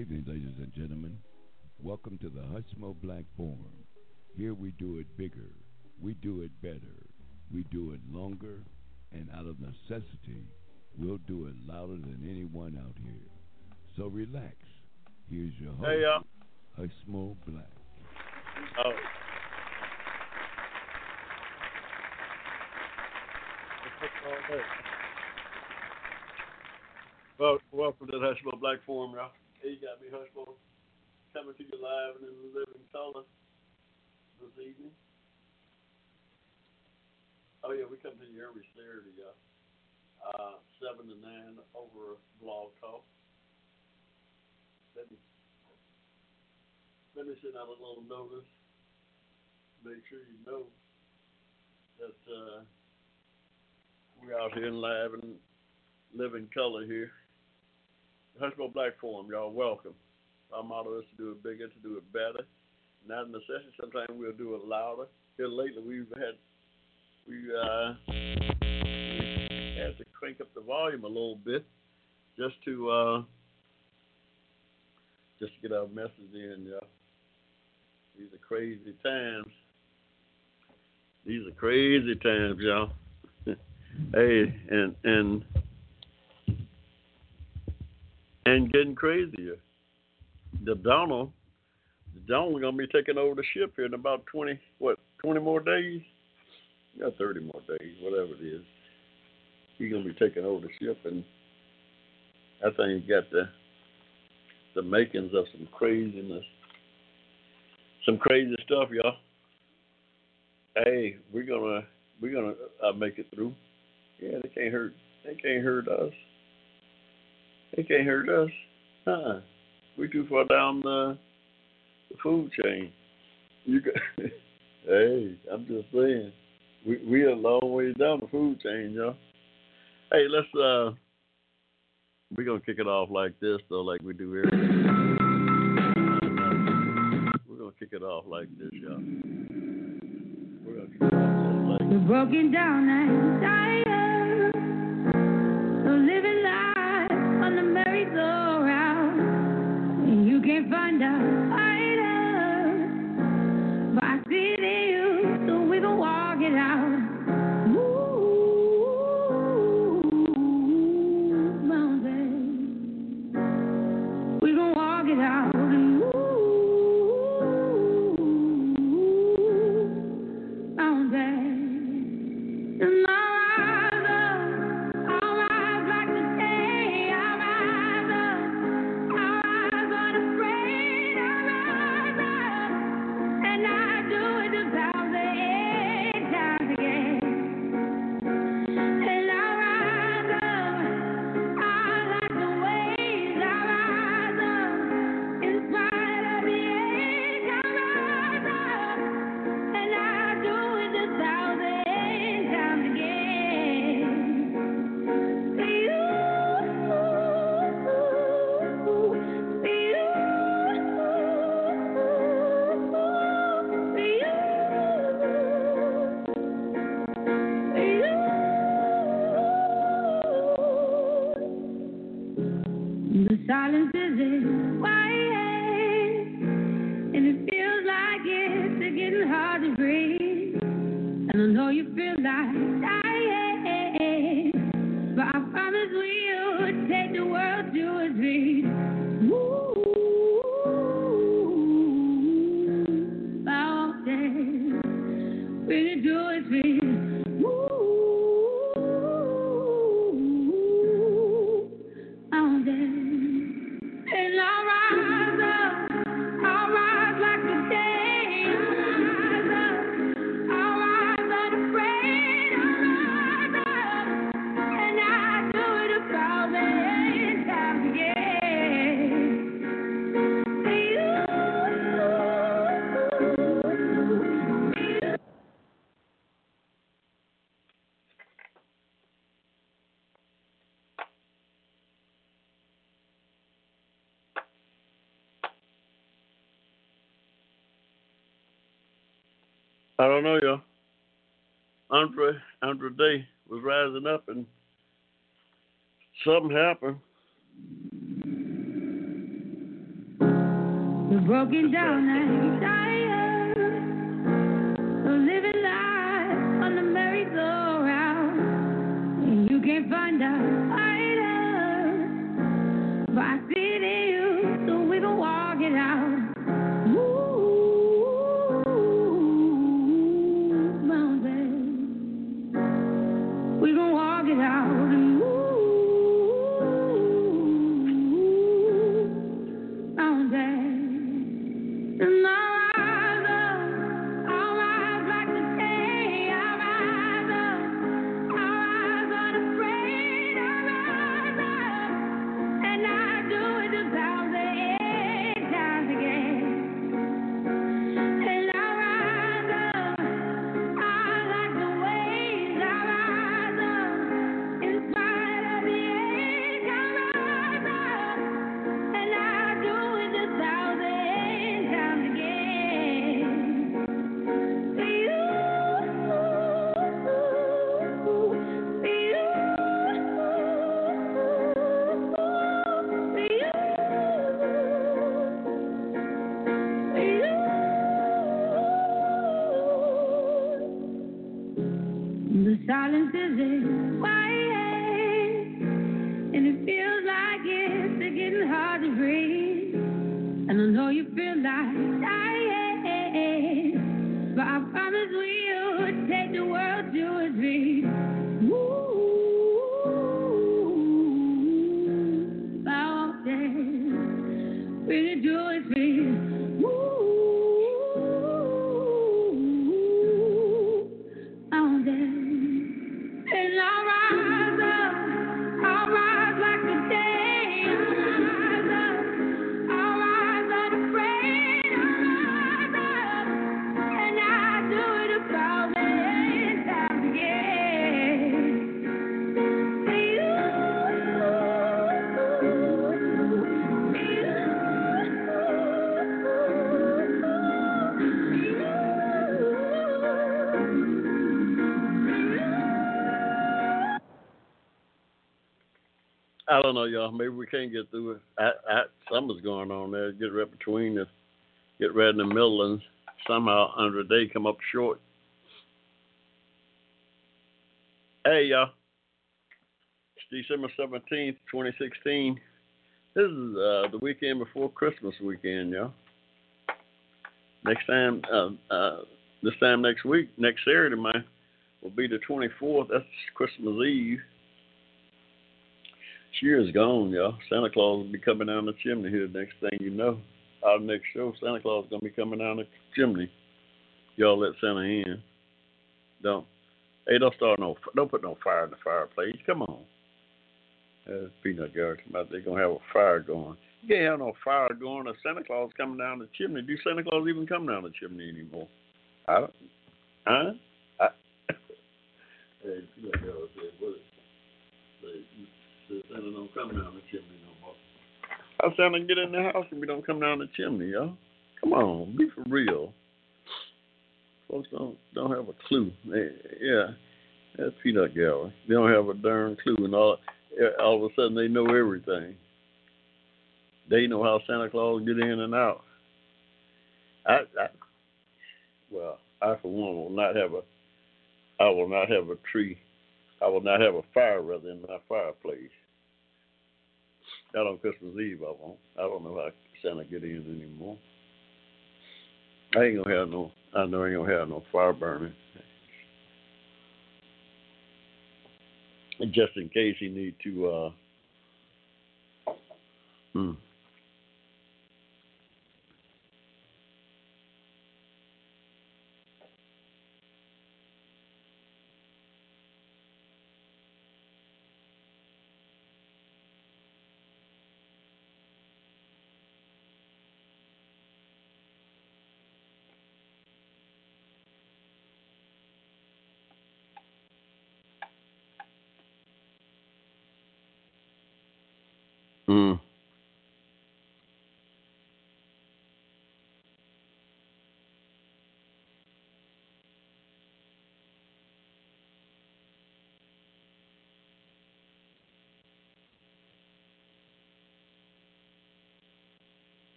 evening, ladies and gentlemen. Welcome to the Hushmo Black Forum. Here we do it bigger, we do it better, we do it longer, and out of necessity, we'll do it louder than anyone out here. So relax. Here's your host, Hey, y'all. Hushmo Black. Oh. Well, welcome to the Hushmo Black Forum, y'all. You got me, Hushmo, coming to you live and in the living color this evening. Oh, yeah, we come to you every Saturday, y'all. Uh, 7 to 9 over Blog Talk. Let send out a little notice. Make sure you know that uh, we're out here in live and living color here. Hushmo Black Forum, y'all welcome. Our motto is to do it bigger, to do it better. Not a necessity. Sometimes we'll do it louder. Here lately, we've had we uh, we had to crank up the volume a little bit just to uh, just to get our message in, y'all. These are crazy times. These are crazy times, y'all. hey, and and and getting crazier. The Donald, the Donald gonna be taking over the ship here in about twenty what twenty more days? Yeah, thirty more days, whatever it is. He's gonna be taking over the ship, and I think he got the the makings of some craziness, some crazy stuff, y'all. Hey, we're gonna we're gonna uh, make it through. Yeah, they can't hurt. They can't hurt us. They can't hurt us. Huh? We too far down the, the food chain. You got. hey, I'm just saying. We we a long way down the food chain, y'all. Hey, let's uh. We're gonna kick it off like this though, like we do every. We're gonna kick it off like this, y'all. We're gonna kick it off just like. You're broken down and tired of living life the and you can't find a happened. Maybe we can't get through it. I, I, something's going on there. Get right between us. Get right in the middle, and somehow Andra Day come up short. Hey, y'all. It's December seventeenth, twenty sixteen. This is uh, the weekend before Christmas weekend, y'all. Next time, uh, uh, this time next week, next Saturday, man, will be the twenty fourth. That's Christmas Eve. Year is gone, y'all. Santa Claus will be coming down the chimney here. Next thing you know, our next show, Santa Claus is gonna be coming down the chimney. Y'all let Santa in. Don't. Hey, don't start no. Don't put no fire in the fireplace. Come on. That's peanut gallery. They gonna have a fire going. You can't have no fire going if Santa Claus coming down the chimney. Do Santa Claus even come down the chimney anymore? I don't. Huh? I, hey, peanut gallery say Santa don't come down the chimney no more. How Santa get in the house if we don't come down the chimney, y'all? Come on, be for real. Folks don't don't have a clue. They, yeah, that's peanut gallery. They don't have a darn clue, and all eh, all of a sudden they know everything. They know how Santa Claus get in and out. I, I well, I for one will not have a I will not have a tree. I will not have a fire rather in my fireplace. Not on Christmas Eve I won't. I don't know how Santa get in anymore. I ain't gonna have no I know I ain't gonna have no fire burning. Just in case you need to uh. Mm.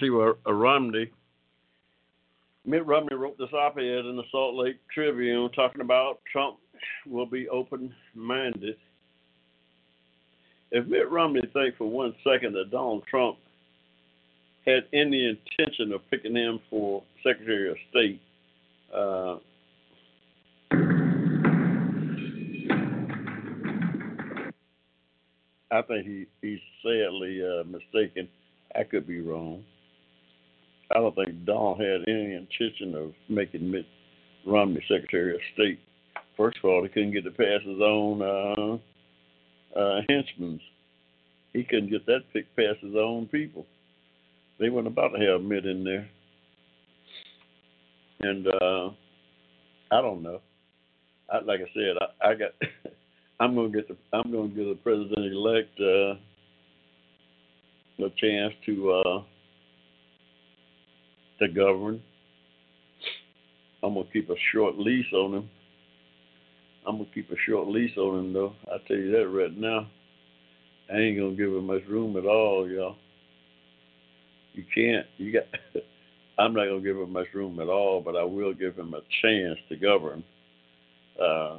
See where uh, Romney, Mitt Romney wrote this op-ed in the Salt Lake Tribune talking about Trump will be open-minded. If Mitt Romney thinks for one second that Donald Trump had any intention of picking him for Secretary of State, uh, I think he, he's sadly uh, mistaken. I could be wrong. I don't think Donald had any intention of making Mitt Romney Secretary of State. First of all, he couldn't get to pass his own uh, uh, henchmen. He couldn't get that pick past his own people. They weren't about to have Mitt in there. And uh, I don't know. I, like I said, I, I got. I'm gonna get the. I'm gonna give the president elect uh, a chance to uh, to govern. I'm gonna keep a short lease on him. I'm gonna keep a short lease on him though. I tell you that right now. I ain't gonna give him much room at all, y'all. You can't. You got. I'm not gonna give him much room at all, but I will give him a chance to govern. Uh,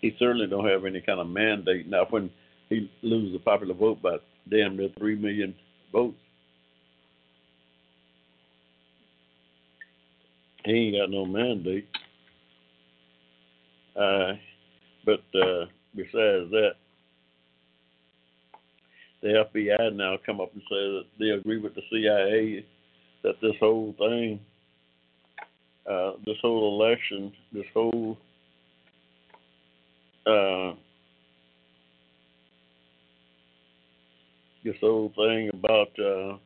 he certainly don't have any kind of mandate now. When he loses the popular vote by damn near three million votes, he ain't got no mandate. Uh, but uh, besides that, the FBI now come up and say that they agree with the CIA that this whole thing, uh, this whole election, this whole uh, this whole thing about uh,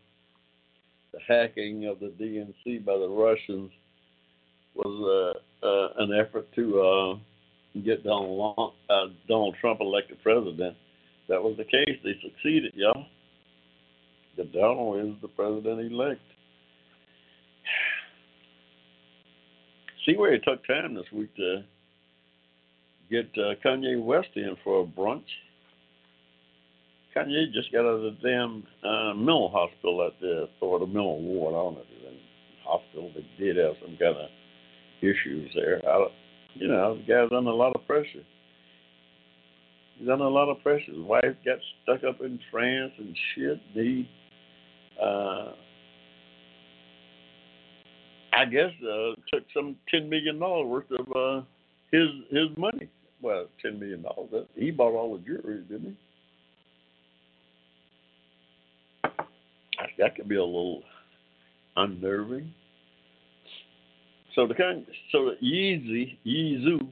the hacking of the DNC by the Russians was uh, uh, an effort to uh, get Donald, Long, uh, Donald Trump elected president. That was the case. They succeeded, y'all. The Donald is the president elect. See where it took time this week to get uh, Kanye West in for a brunch. Kanye just got out of the damn uh, mental hospital out there, or the mental ward. I don't know if it's in hospital. They did have some kind of issues there. I, you know, the guy's under a lot of pressure. He's under a lot of pressure. His wife got stuck up in France and shit. He, uh, I guess, uh, took some ten million dollars worth of uh, his his money. Well, ten million dollars. He bought all the jewelry, didn't he? That could be a little unnerving. So the kind, so the Yeezy, Yeezu,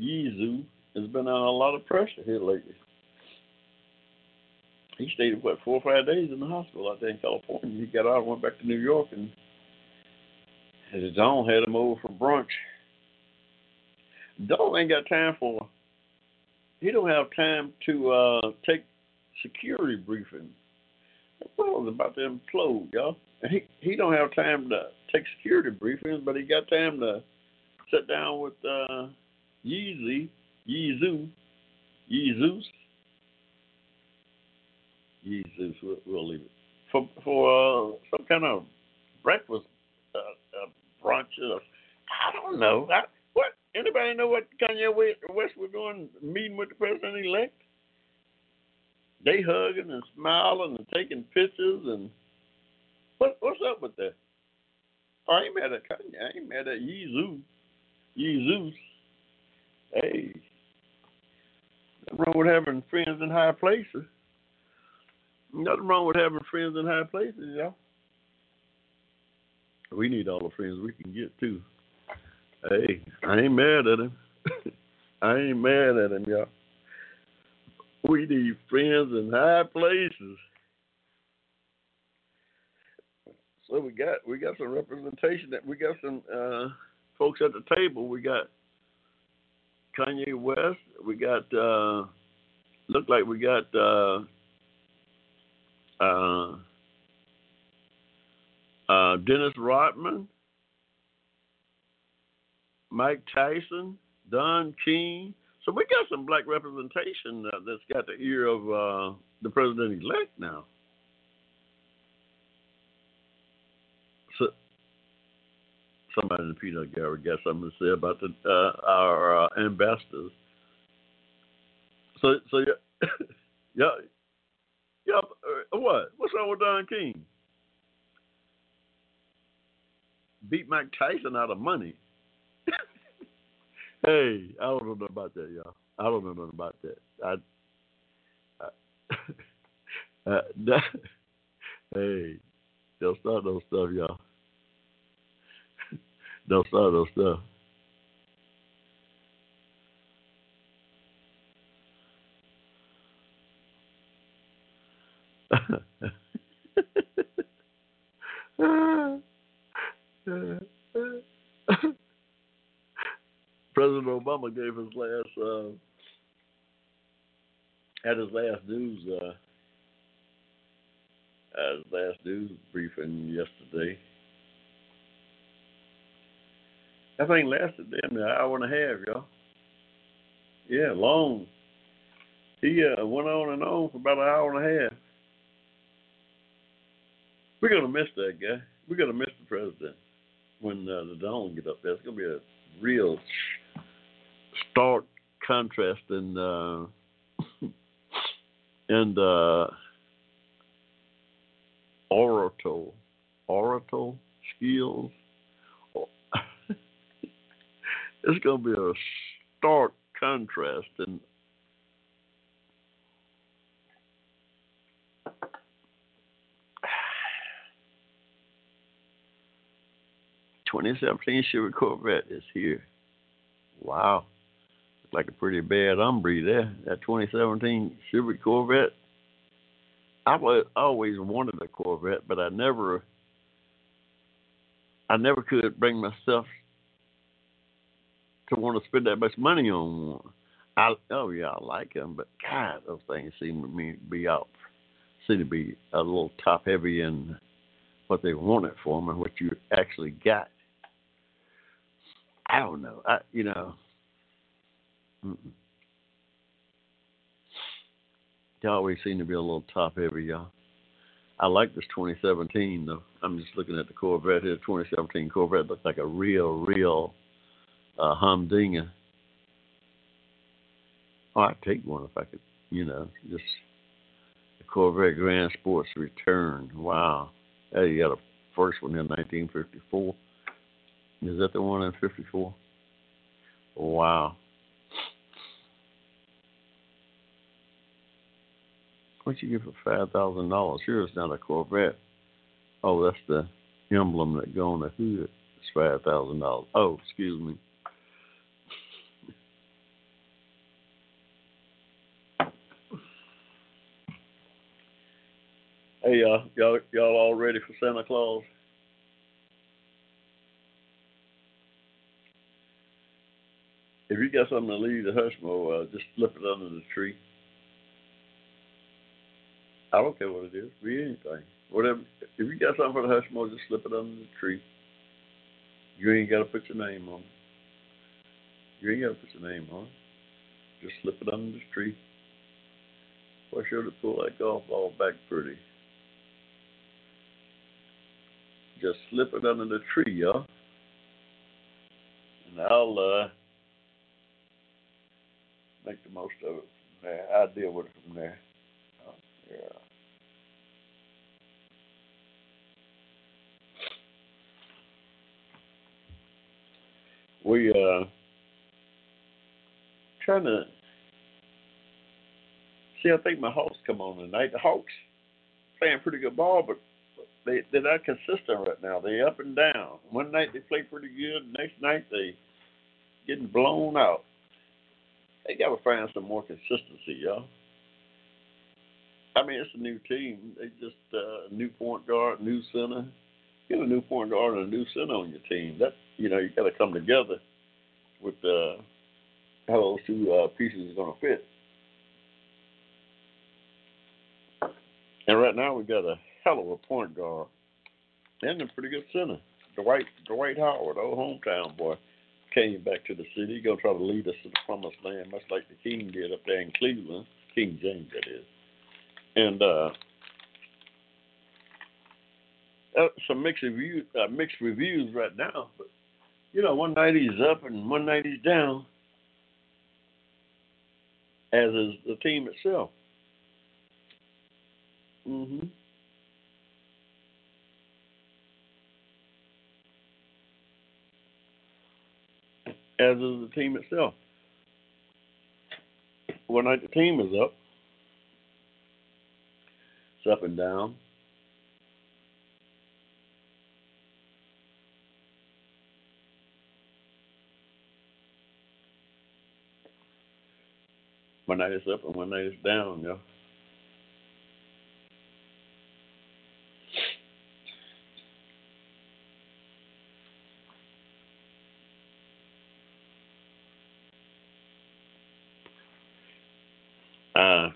Yeezu has been under a lot of pressure here lately. He stayed what four or five days in the hospital out there in California. He got out and went back to New York, and his own had him over for brunch. Dog ain't got time for. He don't have time to uh, take security briefing. World's about to implode, y'all. And he he don't have time to take security briefings, but he got time to sit down with uh, Yeezy, Yeezu, Yeezus, Yeezus. We'll, we'll leave it for for uh, some kind of breakfast uh, uh, brunch. Uh, I don't know. I, what anybody know what Kanye West was going meeting with the president elect? They hugging and smiling and taking pictures and what what's up with that? I ain't mad at Kanye. I ain't mad at Yeezus. Yeezus. Hey. Nothing wrong with having friends in high places. Nothing wrong with having friends in high places, y'all. We need all the friends we can get too. Hey, I ain't mad at him. I ain't mad at him, y'all. We need friends in high places. So we got we got some representation that we got some uh, folks at the table. We got Kanye West. We got uh, look like we got uh, uh, uh, Dennis Rodman, Mike Tyson, Don King, So we got some black representation uh, that's got the ear of uh, the president elect now. So somebody in the peanut gallery got something to say about the uh, our uh, ambassadors. So so yeah yeah yeah what what's wrong with Don King? Beat Mike Tyson out of money. Hey, I don't know nothing about that, y'all. I don't know nothing about that. I, I uh, that, hey, don't start those stuff, y'all. don't start those stuff. President Obama gave his last uh, had his last news uh, his last news briefing yesterday. That thing lasted damn near an hour and a half, y'all. Yeah, long. He uh, went on and on for about an hour and a half. We're gonna miss that guy. We're gonna miss the president when uh, the dawn get up there. It's gonna be a real stark contrast in uh, and uh, orator orator skills. it's going to be a stark contrast in Twenty seventeen Chevy Corvette is here. Wow. Like a pretty bad umbre there. That 2017 Chevy Corvette. I was always wanted a Corvette, but I never, I never could bring myself to want to spend that much money on one. I oh yeah, I like them, but God, those things seem to me be out, seem to be a little top heavy in what they wanted for them and what you actually got. I don't know. I you know. Mm-mm. They always seem to be a little top heavy, y'all. I like this 2017 though. I'm just looking at the Corvette here. 2017 Corvette looks like a real, real uh, humdinger. Oh, I'd take one if I could, you know, just the Corvette Grand Sports Return. Wow. Hey, you got a first one in 1954. Is that the one in 54? Wow. What you get for five thousand dollars? Sure, it's not a Corvette. Oh, that's the emblem that go on the hood. It's five thousand dollars. Oh, excuse me. Hey, y'all, y'all, all ready for Santa Claus? If you got something to leave the Hushmo, uh, just slip it under the tree. I don't care what it is. Be anything. Whatever. If you got something for the hush Hushmo, just slip it under the tree. You ain't got to put your name on it. You ain't got to put your name on it. Just slip it under the tree. Why sure to pull that golf ball back pretty. Just slip it under the tree, y'all. And I'll uh, make the most of it from there. I'll deal with it from there. Oh, yeah. We uh trying to see. I think my Hawks come on tonight. The Hawks playing pretty good ball, but they they're not consistent right now. They up and down. One night they play pretty good. Next night they getting blown out. They got to find some more consistency, y'all. I mean, it's a new team. They just uh, new point guard, new center. Get a new point guard and a new center on your team. That you know, you got to come together with uh, how those two uh, pieces are going to fit. And right now we got a hell of a point guard and a pretty good center. Dwight Dwight Howard, old hometown boy. came back to the city. He's gonna try to lead us to the promised land, much like the King did up there in Cleveland, King James that is. And uh, uh some mixed reviews, uh, mixed reviews right now. But you know, one night he's up and one night he's down, as is the team itself. Mhm. as is the team itself. One night the team is up, it's up and down. One night it's up and one night it's down, yeah. Uh,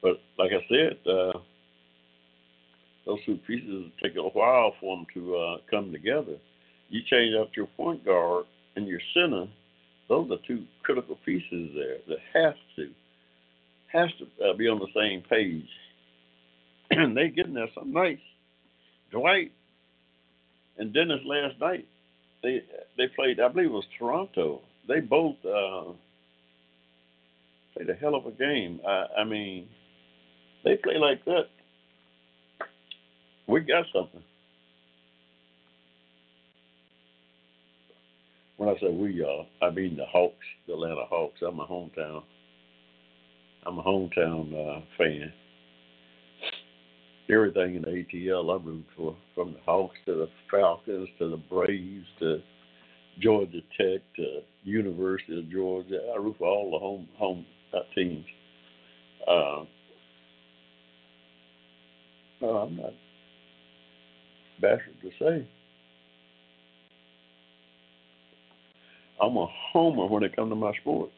but like I said, uh, those two pieces take a while for them to uh, come together. You change out your point guard and your center; those are two critical pieces there that has to has to uh, be on the same page. and they getting there some nights. Dwight and Dennis last night they they played. I believe it was Toronto. They both uh, played a hell of a game. I, I mean, they play like that. We got something. When I say we, y'all, I mean the Hawks, the Atlanta Hawks. I'm a hometown. I'm a hometown uh, fan. Everything in the ATL I root for, from the Hawks to the Falcons to the Braves to Georgia Tech to University of Georgia. I root for all the home home uh, teams. Uh, no, I'm not bashful to say. I'm a homer when it comes to my sport.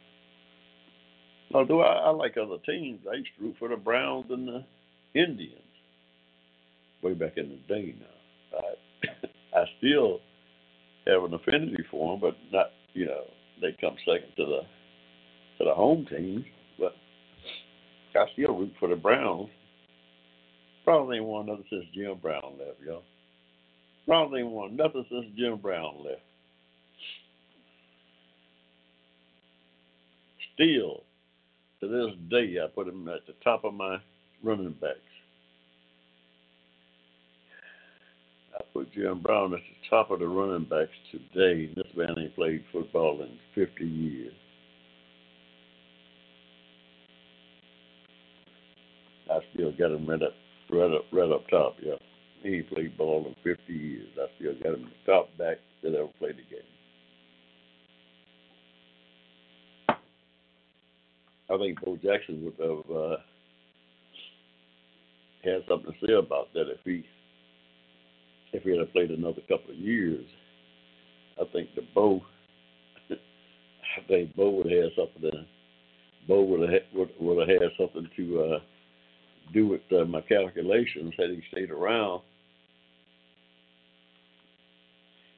Although I, I like other teams, I used to root for the Browns and the Indians way back in the day. Now, I, I still have an affinity for them, but not you know they come second to the to the home teams. But I still root for the Browns. Probably ain't won nothing since Jim Brown left, y'all. Probably ain't won nothing since Jim Brown left. Still, to this day, I put him at the top of my running backs. I put Jim Brown at the top of the running backs today. This man ain't played football in 50 years. I still got him right up, right up, right up top. Yeah, he ain't played ball in 50 years. I still got him the top back that ever played the game. I think Bo Jackson would have uh, had something to say about that if he if he had played another couple of years. I think the Bo, I think Bo would have had something to, Bo would have would, would have had something to uh, do with uh, my calculations had he stayed around.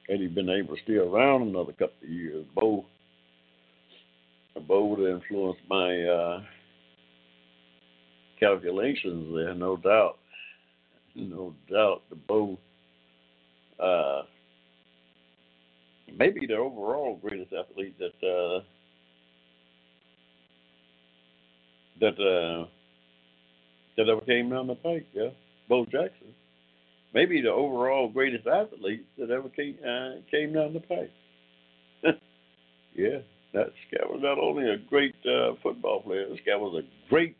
Had he been able to stay around another couple of years, Bo, Bo would have influenced my uh, calculations there, no doubt. No doubt, the Bo uh, maybe the overall greatest athlete that uh, that uh, that ever came down the pike. Yeah, Bo Jackson. Maybe the overall greatest athlete that ever came uh, came down the pike. yeah, that guy was not only a great uh, football player. This guy was a great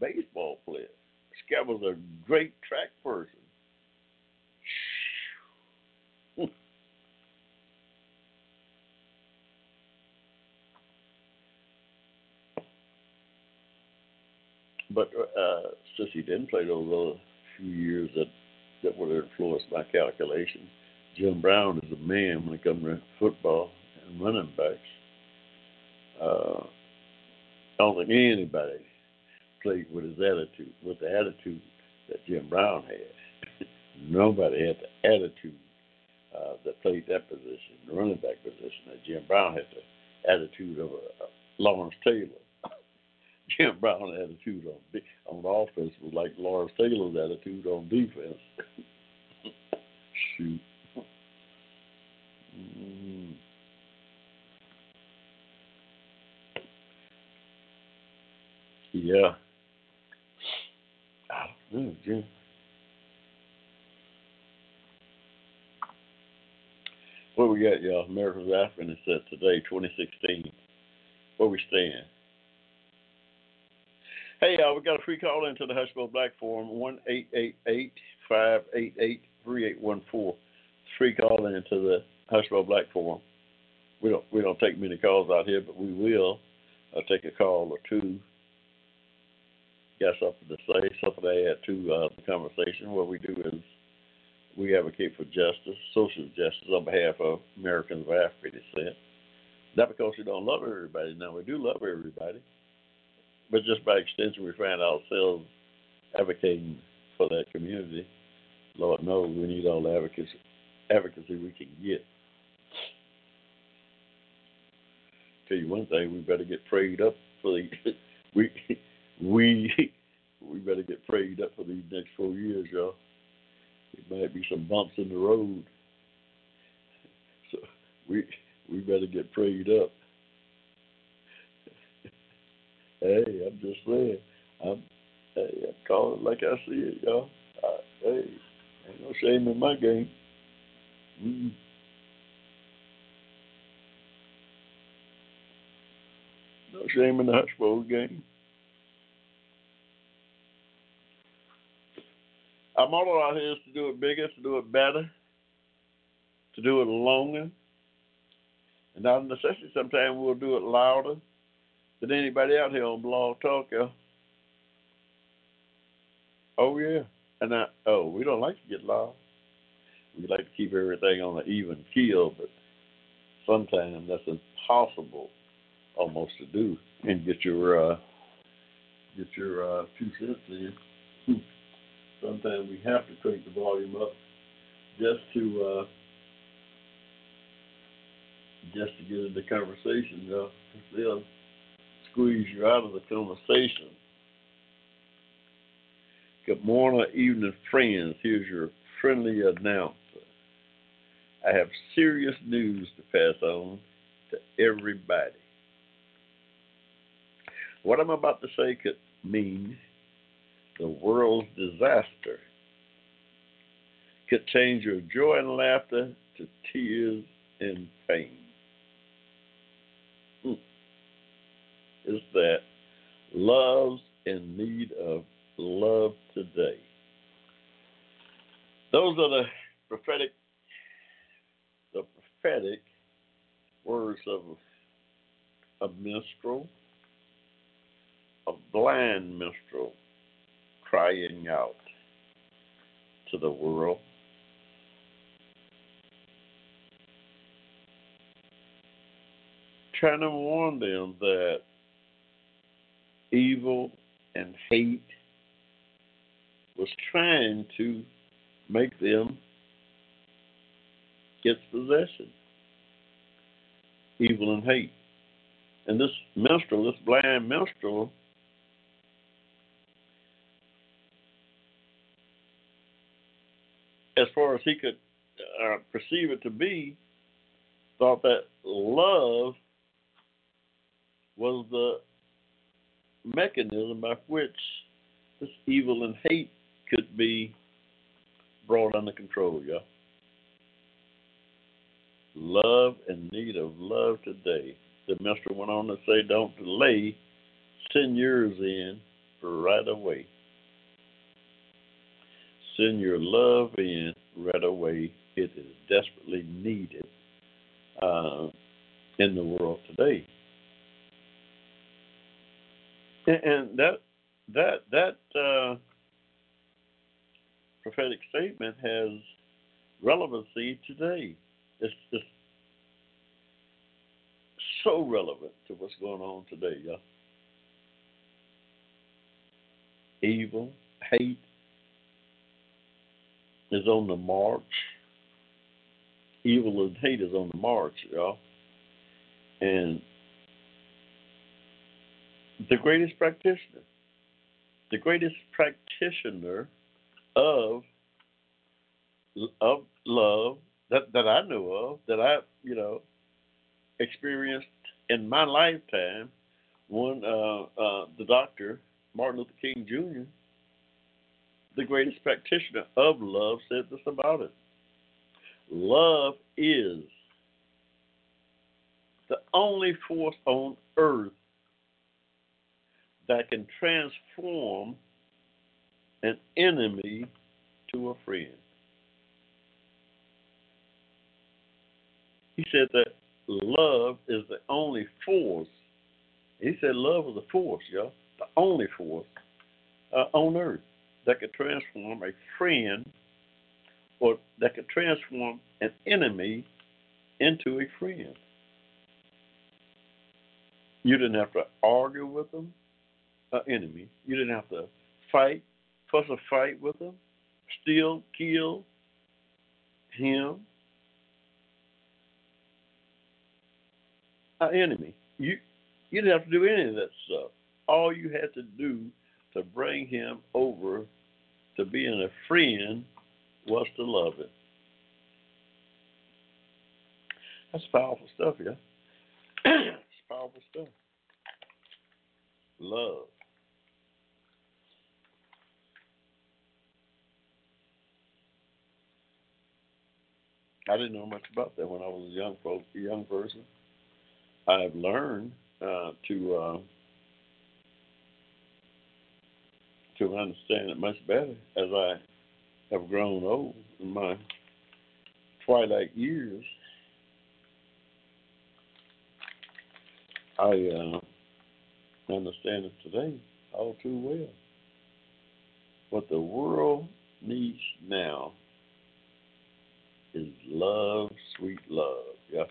baseball player. This was a great track person. But uh, since he didn't play those other few years that that would have influenced my calculations, Jim Brown is a man when it comes to football and running backs. Uh, don't think anybody played with his attitude, with the attitude that Jim Brown had. Nobody had the attitude uh, that played that position, the running back position. That Jim Brown had the attitude of a, a Lawrence Taylor. Jim Brown's attitude on on offense was like Lawrence Taylor's attitude on defense. Shoot. Yeah. Know, What we got, y'all? America's African is set today, 2016. Where we stand? Hey, y'all, we got a free call into the Hushmo Black Forum, 1 588 3814. Free call into the Hushmo Black Forum. We don't we don't take many calls out here, but we will uh, take a call or two. Got something to say, something to add to uh, the conversation. What we do is we advocate for justice, social justice on behalf of Americans of African descent. Not because we don't love everybody. Now we do love everybody, but just by extension, we find ourselves advocating for that community. Lord knows we need all the advocacy, advocacy we can get. Tell you one thing, we better get prayed up for the we we we better get prayed up for these next four years, y'all. There might be some bumps in the road. So we we better get prayed up. hey, I'm just saying. I'm hey, I'm calling like I see it, y'all. Uh, hey, ain't no shame in my game. Mm. No shame in the Hush Bowl game. Our motto out here is to do it bigger, to do it better, to do it longer. And out of necessity, sometimes we'll do it louder than anybody out here on Blog Talk. Yeah. Oh, yeah. And I, oh, we don't like to get loud. We like to keep everything on an even keel, but sometimes that's impossible almost to do and get your uh, get your uh, two cents in. Sometimes we have to crank the volume up just to uh, just to get into conversation. Though they'll squeeze you out of the conversation. Good morning, evening, friends. Here's your friendly announcer. I have serious news to pass on to everybody. What I'm about to say could mean the world's disaster could change your joy and laughter to tears and pain. Hmm. Is that love's in need of love today? Those are the prophetic, the prophetic words of a minstrel, a blind minstrel crying out to the world. Trying to warn them that evil and hate was trying to make them get possession. Evil and hate. And this minstrel, this blind minstrel, as far as he could uh, perceive it to be, thought that love was the mechanism by which this evil and hate could be brought under control, y'all. Love and need of love today. The minister went on to say, Don't delay, send yours in right away. Send your love in right away. It is desperately needed uh, in the world today. And that that that uh, prophetic statement has relevancy today. It's just so relevant to what's going on today, y'all. Evil, hate, is on the march. Evil and hate is on the march, y'all. And the greatest practitioner, the greatest practitioner of of love that that I know of, that I you know experienced in my lifetime. One, uh, uh, the doctor Martin Luther King Jr., the greatest practitioner of love, said this about it. Love is the only force on earth that can transform an enemy to a friend. He said that love is the only force. He said love is a force, y'all, the only force uh, on earth that could transform a friend or that could transform an enemy into a friend. You didn't have to argue with them, an enemy. You didn't have to fight, fuss a fight with them, steal, kill him. An enemy. You you didn't have to do any of that stuff. All you had to do to bring him over to being a friend was to love him. That's powerful stuff, yeah. it's powerful stuff. Love. I didn't know much about that when I was a young folk, a young person. I've learned uh, to uh, to understand it much better as I have grown old in my twilight years. I uh, understand it today all too well. What the world needs now is love, sweet love, yeah,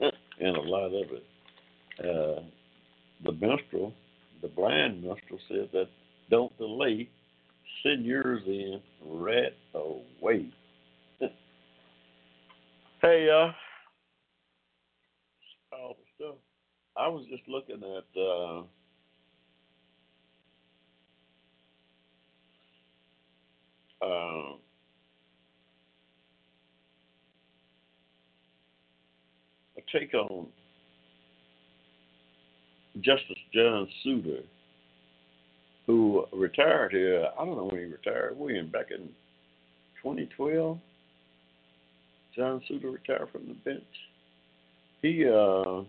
and a lot of it. Uh, the minstrel, the blind minstrel, said that don't delay, send yours in right away. hey, uh, powerful. I was just looking at uh, uh, a take on Justice John Souter, who retired here. I don't know when he retired. William back in 2012. John Souter retired from the bench. He uh,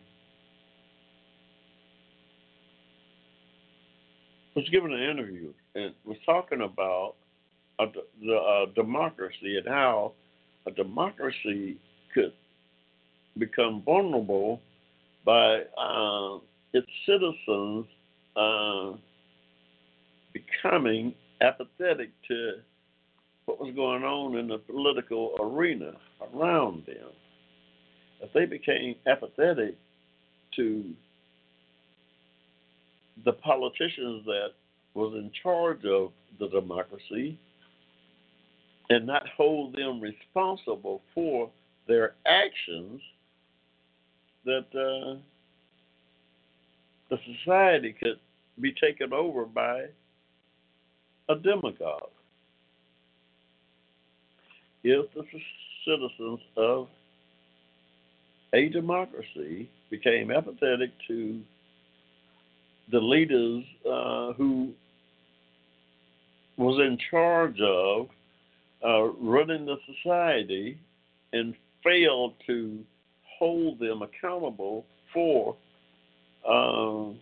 was given an interview and was talking about the uh, democracy and how a democracy could become vulnerable by uh, its citizens uh, becoming apathetic to what was going on in the political arena around them. If they became apathetic to the politicians that was in charge of the democracy and not hold them responsible for their actions, that uh, the society could be taken over by a demagogue. If the citizens of a democracy became apathetic to the leaders uh, who was in charge of uh, running the society and failed to hold them accountable for um,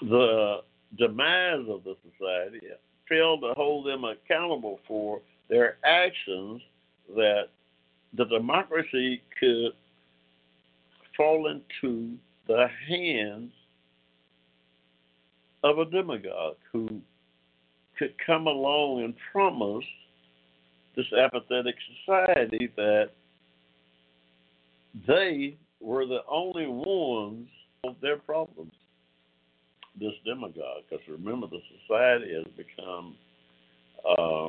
the demise of the society, failed to hold them accountable for their actions, that the democracy could fall into the hands of a demagogue who could come along and promise this apathetic society that they were the only ones of their problems. This demagogue, because remember, the society has become uh,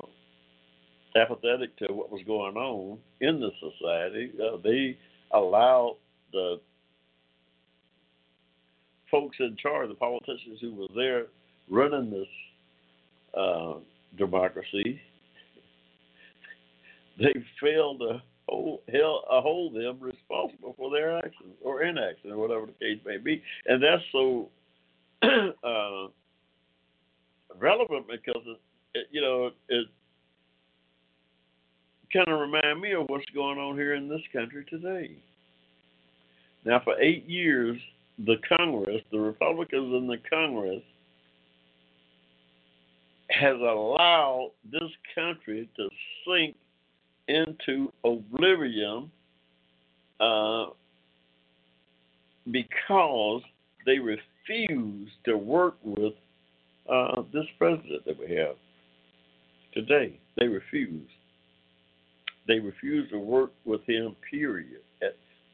apathetic to what was going on in the society. Uh, they allowed the folks in charge, the politicians who were there running this uh, democracy, they failed to hold, uh, hold them responsible for their actions or inaction or whatever the case may be. And that's so uh, relevant because, it, you know, it kind of remind me of what's going on here in this country today. Now, for eight years, the Congress, the Republicans in the Congress, has allowed this country to sink into oblivion uh, because they refuse to work with uh, this president that we have today. They refuse. They refuse to work with him, period.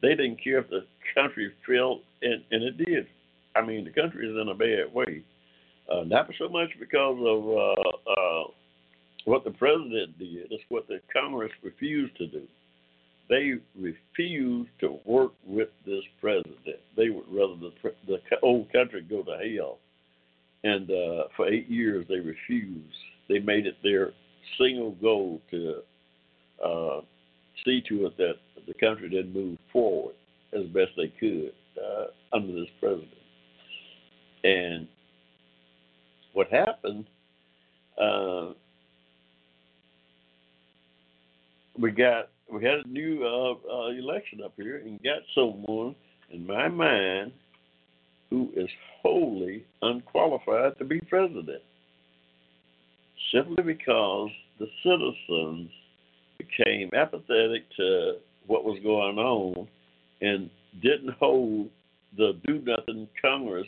They didn't care if the country failed, and, and it did. I mean, the country is in a bad way. Uh, not so much because of uh, uh, what the president did, it's what the Congress refused to do. They refused to work with this president. They would rather the, the old country go to hell. And uh, for eight years, they refused. They made it their single goal to uh, see to it that the country didn't move forward as best they could uh, under this president. And what happened, uh, we got we had a new uh, uh, election up here and got someone in my mind who is wholly unqualified to be president, simply because the citizens became apathetic to what was going on and didn't hold the do nothing Congress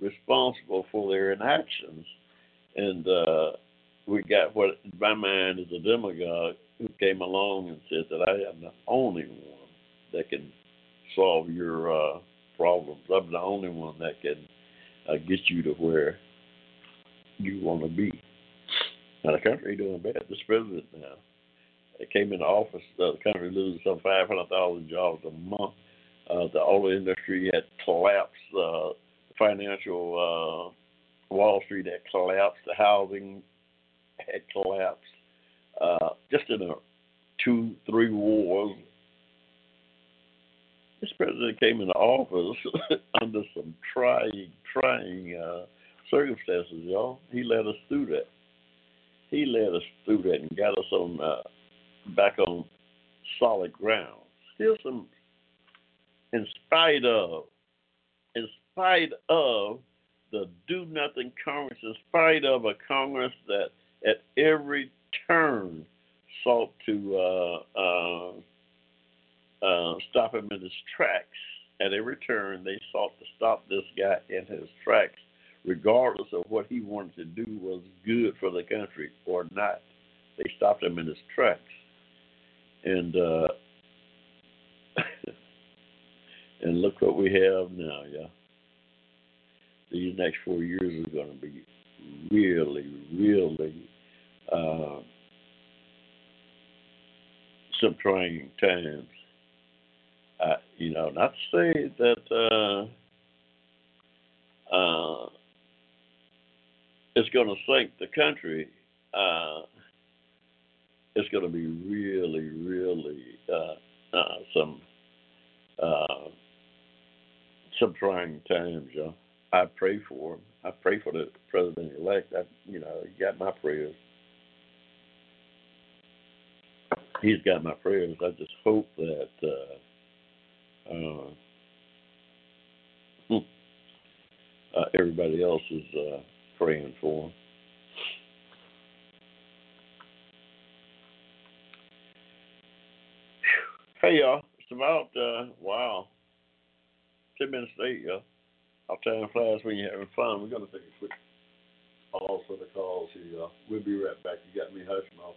responsible for their inactions. And uh, we got what, in my mind, is a demagogue who came along and said that I am the only one that can solve your uh, problems. I'm the only one that can uh, get you to where you want to be. Now, the country doing bad. This president now came into office, uh, the country losing some 500,000 jobs a month. Uh, the oil industry had collapsed. Uh, the financial uh, Wall Street had collapsed. The housing had collapsed. Uh, just in a two, three wars. This president came into office under some trying, trying uh, circumstances, y'all. He led us through that. He led us through that and got us on uh, back on solid ground. Still some, in spite of, in spite of the do nothing Congress, in spite of a Congress that at every turn sought to uh, uh, uh, stop him in his tracks. At every turn, they sought to stop this guy in his tracks, regardless of what he wanted to do was good for the country or not. They stopped him in his tracks and uh, and look what we have now, yeah. These next four years are going to be really, really uh, some trying times. You know, not to say that uh, uh, it's going to sink the country. Uh, it's going to be really, really uh, uh, some some trying times. Yeah. I pray for. I pray for the president elect. I, you know, he got my prayers. He's got my prayers. I just hope that uh, uh, uh, everybody else is uh, praying for him. Hey y'all, it's about uh wow. Ten minutes to eight, y'all. Our time flies when you're having fun. We're gonna take a quick pause for the calls here, y'all. We'll be right back. You got me hushing off.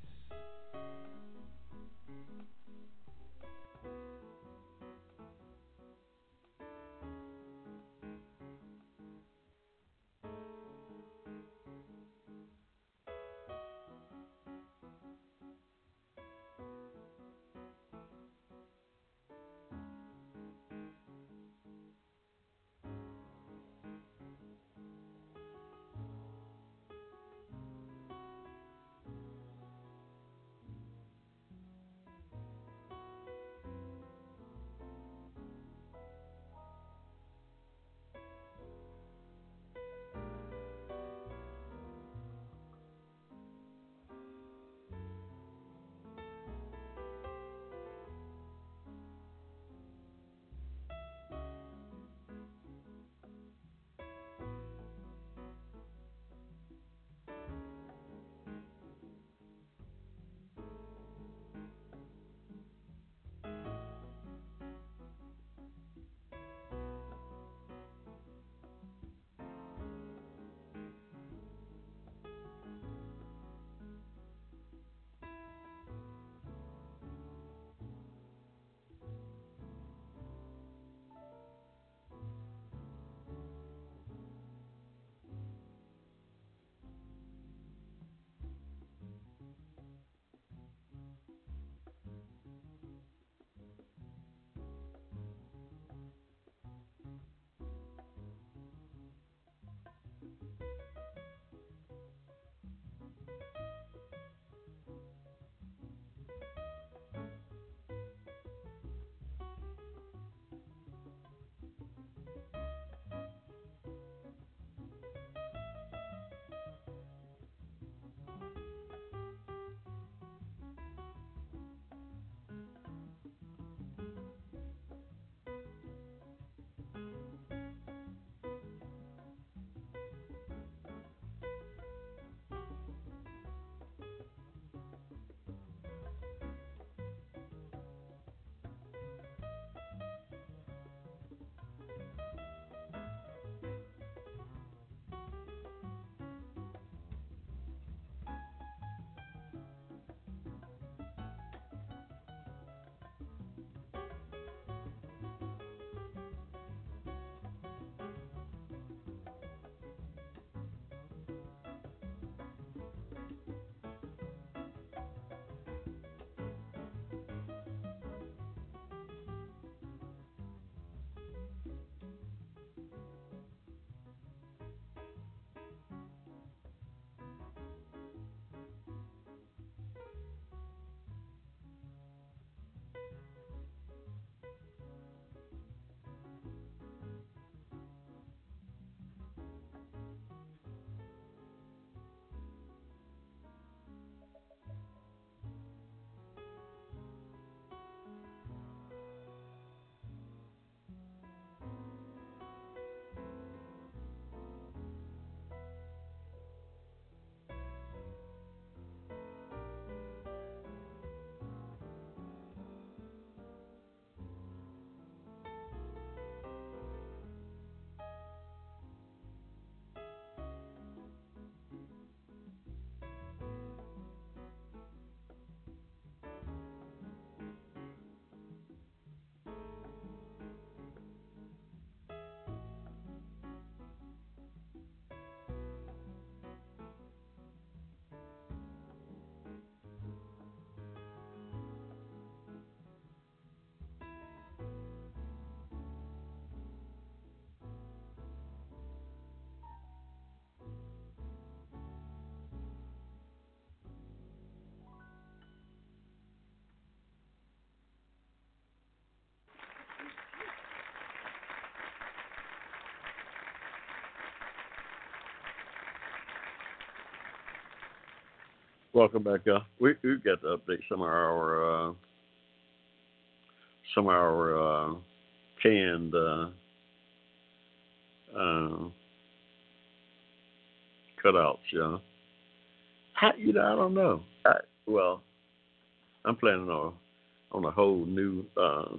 Welcome back, y'all. We we got to update some of our uh, some of our uh, canned uh, uh, cutouts, y'all. How you know? I don't know. I, well, I'm planning on on a whole new uh,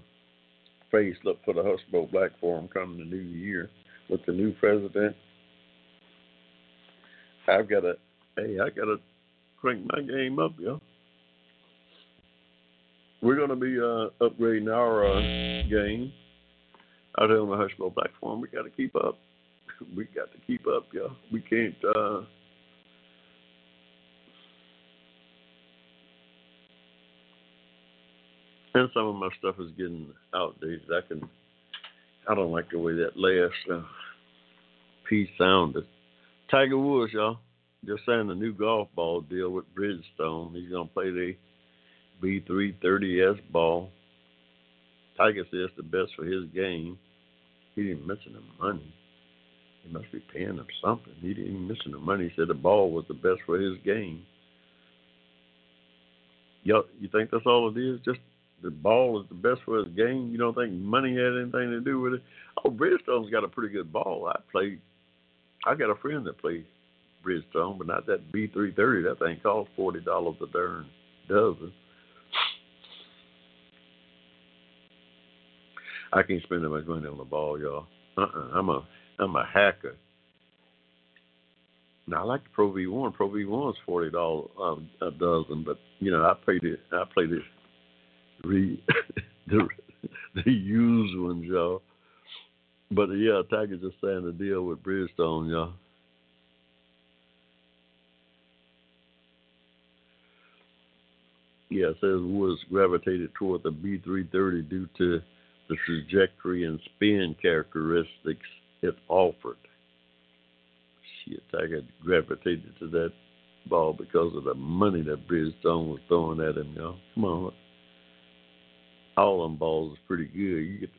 look for the Hushmo Black Forum coming the new year with the new president. I've got a hey, I got to crank my game up, yo. We're going to be uh, upgrading our uh, game out here on the Black Forum. We got to keep up. we got to keep up, yo. We can't. Uh, and some of my stuff is getting outdated. I can, I don't like the way that last uh, piece sounded. Tiger Woods, y'all, just signed a new golf ball deal with Bridgestone. He's gonna play the B330S ball. Tiger says the best for his game. He didn't mention the money. He must be paying him something. He didn't even mention the money. He said the ball was the best for his game. Y'all, you think that's all it is? Just the ball is the best for his game. You don't think money had anything to do with it? Oh, Bridgestone's got a pretty good ball. I played. I got a friend that plays Bridgestone, but not that B three thirty. That thing costs forty dollars a darn dozen. I can't spend that much money on the ball, y'all. Uh-uh. I'm a I'm a hacker. Now I like the Pro V one. Pro V one is forty dollars um, a dozen, but you know I played it. I played it re the the used ones, y'all. But yeah, Tiger just signed a deal with Bridgestone, y'all. Yeah, it says Woods gravitated toward the B330 due to the trajectory and spin characteristics it offered. Shit, Tiger gravitated to that ball because of the money that Bridgestone was throwing at him, y'all. Come on, all them balls is pretty good. You get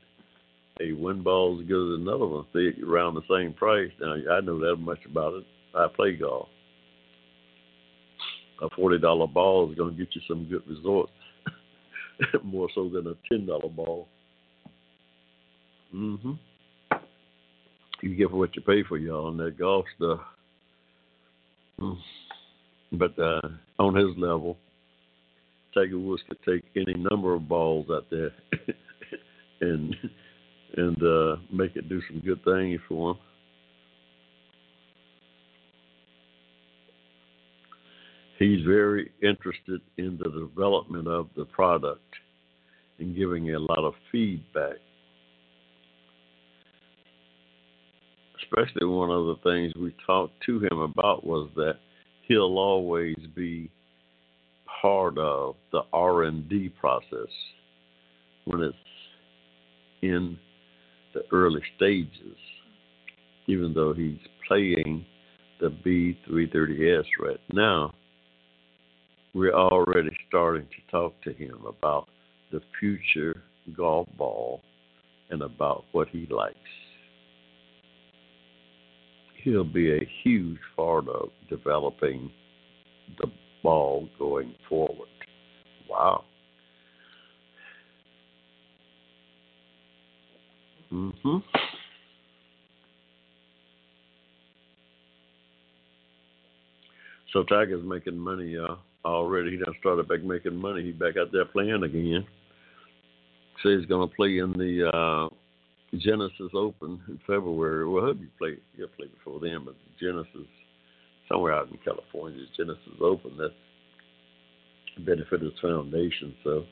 a one ball as good as another one. See, around the same price. Now I know that much about it. I play golf. A forty dollar ball is going to get you some good results, more so than a ten dollar ball. Mhm. You get what you pay for, y'all, on that golf stuff. Mm. But uh, on his level, Tiger Woods could take any number of balls out there and and uh, make it do some good things for him. He's very interested in the development of the product and giving a lot of feedback. Especially one of the things we talked to him about was that he'll always be part of the R&D process when it's in the early stages, even though he's playing the B330S right now, we're already starting to talk to him about the future golf ball and about what he likes. He'll be a huge part of developing the ball going forward. Wow. Mhm. So Tiger's making money uh, already. He done started back making money. He's back out there playing again. So he's to play in the uh, Genesis Open in February. Well, he'll be play. He'll play before then, but Genesis somewhere out in California, Genesis Open. That's benefit his foundation. So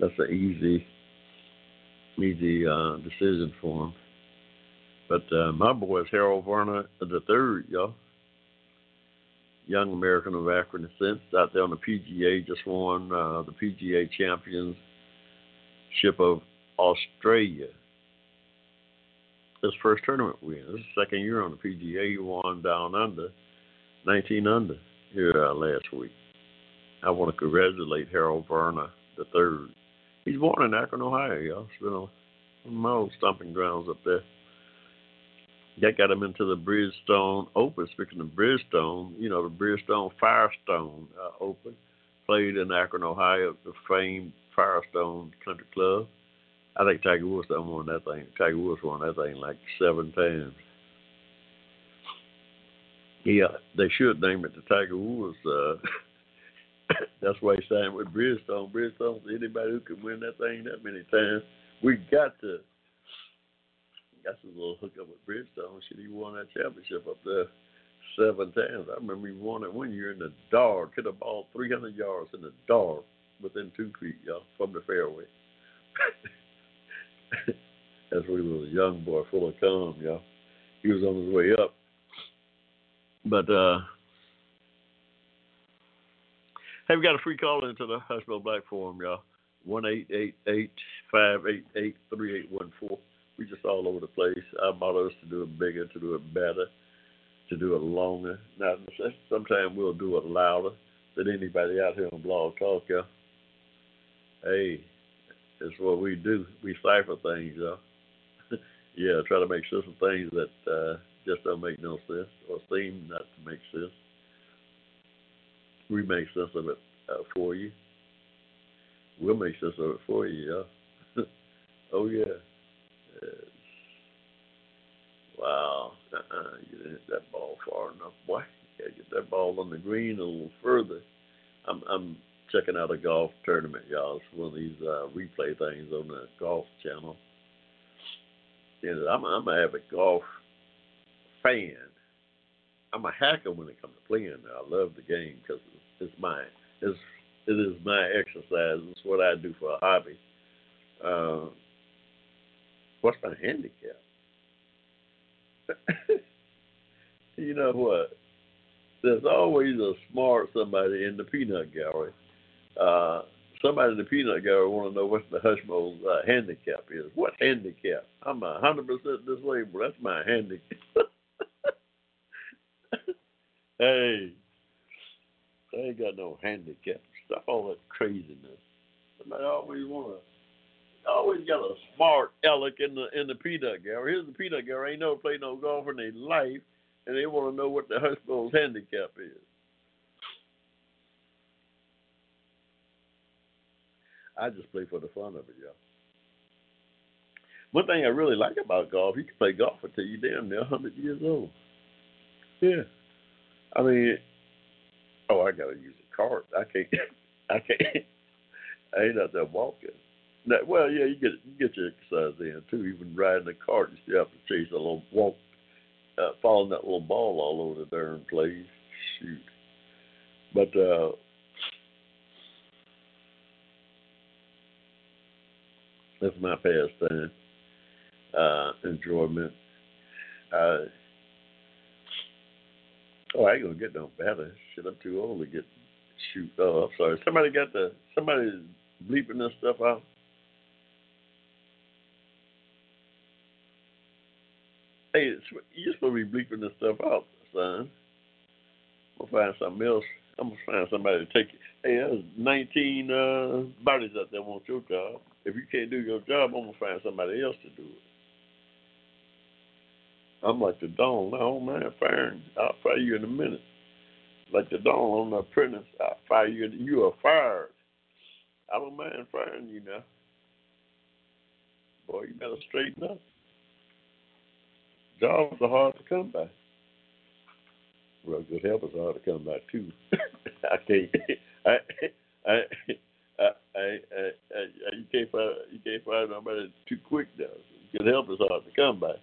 that's an easy, easy uh, decision for him. But uh, my boy is Harold Varner the third, y'all. Young American of African descent out there on the PGA, just won uh, the PGA Championship of Australia. His first tournament win. This is second year on the PGA. He won down under, 19 under here uh, last week. I want to congratulate Harold Varner the third. He's born in Akron, Ohio, y'all. It's been on my old stomping grounds up there. That got him into the Bridgestone Open. Speaking of Bridgestone, you know the Bridgestone Firestone uh, Open played in Akron, Ohio, the famed Firestone Country Club. I think Tiger Woods won that thing. Tiger Woods won that thing like seven times. Yeah, they should name it the Tiger Woods. Uh, that's why he signed with Bridgestone. Bridgestone, anybody who can win that thing that many times, we got to got his little hookup with Bridgestone. Shit, he won that championship up there seven times. I remember he won it one year in the dark. Hit a ball 300 yards in the dark within two feet, y'all, from the fairway. That's when he was a young boy, full of cum, y'all. He was on his way up. But uh, Hey, we got a free call into the Hushville Black Forum, y'all. 1 888 588 3814 we just all over the place. Our motto is to do it bigger, to do it better, to do it longer. Now, sometimes we'll do it louder than anybody out here on Blog Talk, y'all. Hey, it's what we do. We cipher things, y'all. yeah, try to make sense of things that uh, just don't make no sense or seem not to make sense. We make sense of it uh, for you. We'll make sense of it for you, y'all. oh, yeah. Yes. Wow. Uh-uh. You didn't hit that ball far enough, boy. You gotta get that ball on the green a little further. I'm I'm checking out a golf tournament, y'all. It's one of these uh, replay things on the golf channel. And I'm I'm a avid golf fan. I'm a hacker when it comes to playing. I love the game because it's, it's my it's it is my exercise. It's what I do for a hobby. Uh, what's my handicap? you know what? There's always a smart somebody in the peanut gallery. Uh, somebody in the peanut gallery want to know what the Hushmo's uh, handicap is. What handicap? I'm a hundred percent disabled. That's my handicap. hey, I ain't got no handicap. Stop all that craziness. Somebody always wanna always got a smart aleck in the in the peanut gallery. Here's the peanut gallery. Ain't never played no golf in their life, and they want to know what the Hushmo's handicap is. I just play for the fun of it, y'all. One thing I really like about golf, you can play golf until you're damn near 100 years old. Yeah. I mean, oh, I gotta use a cart. I can't. I can't. I ain't out there walking. Well, yeah, you get you get your exercise in too. Even riding a cart, you still have to chase a little walk, uh, following that little ball all over the darn place. Shoot, but uh, that's my pastime, uh, enjoyment. Uh, Oh, I ain't gonna get no better. Shit, I'm too old to get shoot. Oh, I'm sorry. Somebody got the somebody bleeping this stuff out. Hey, you're supposed to be bleeping this stuff out, son. I'm gonna find something else. I'm gonna find somebody to take it. Hey, there's 19 uh, bodies out there want your job. If you can't do your job, I'm gonna find somebody else to do it. I'm like the Don. I don't mind firing. I'll fire you in a minute. Like the Don on the apprentice, I'll fire you. You are fired. I don't mind firing you now. Boy, you better straighten up. Jobs are hard to come by. Well, good help is hard to come by too. I can't. I, I, I, I, I, you can't find you can't find nobody too quick now. Good help is hard to come by.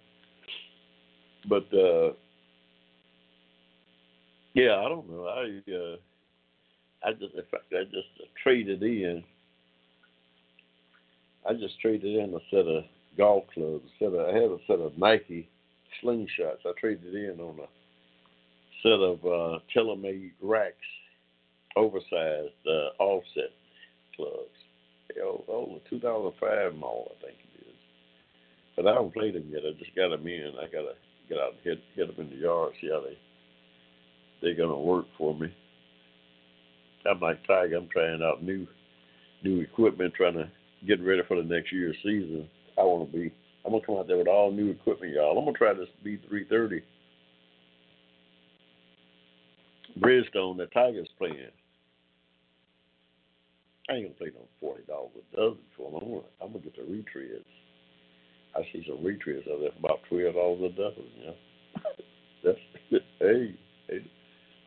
But uh, yeah, I don't know. I uh, I just in fact I just traded in. I just traded in a set of golf clubs. Set of, I had a set of Nike slingshots. I traded in on a set of uh, TaylorMade racks, oversized uh, offset clubs. Oh, oh, 2005 model, I think it is. But I haven't played them yet. I just got them in. I gotta get out and hit hit them in the yard, see how they they're gonna work for me. I'm like Tiger. I'm trying out new new equipment, trying to get ready for the next year's season. I want to be I'm gonna come out there with all new equipment, y'all. I'm gonna try this B330 Bridgestone that Tiger's playing. I ain't gonna play no forty dollars a dozen for them. I'm gonna, I'm gonna get the retreads. I see some retreads out there for about twelve dollars a dozen. You know, that's hey, hey,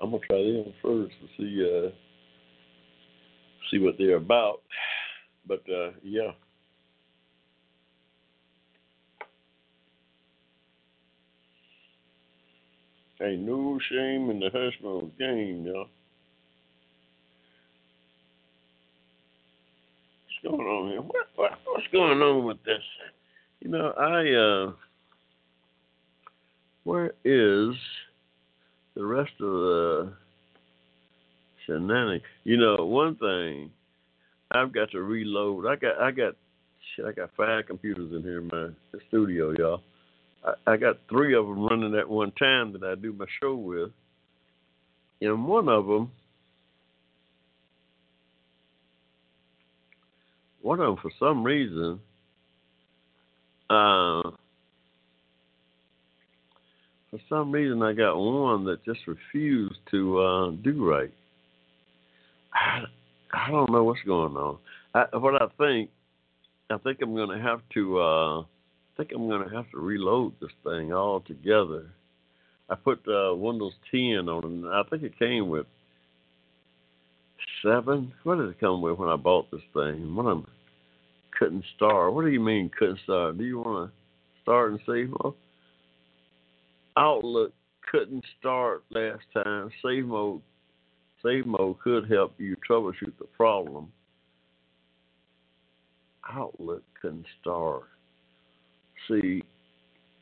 I'm gonna try them first and see uh see what they're about. But uh yeah. Ain't no shame in the Hushmo game, y'all. What's going on here? What, what what's going on with this? You know, I uh where is the rest of the shenanigans? You know, one thing I've got to reload. I got I got shit. I got five computers in here in my studio, y'all. I, I got three of them running at one time that I do my show with, and one of them, one of them for some reason, uh, for some reason I got one that just refused to uh, do right. I, I don't know what's going on. I, what I think, I think I'm going to have to. Uh, think I'm going to have to reload this thing all together. I put uh, Windows 10 on it, and I think it came with seven. What did it come with when I bought this thing? One of couldn't start. What do you mean couldn't start? Do you want to start and see? Well, Outlook couldn't start last time. Safe mode, safe mode could help you troubleshoot the problem. Outlook couldn't start see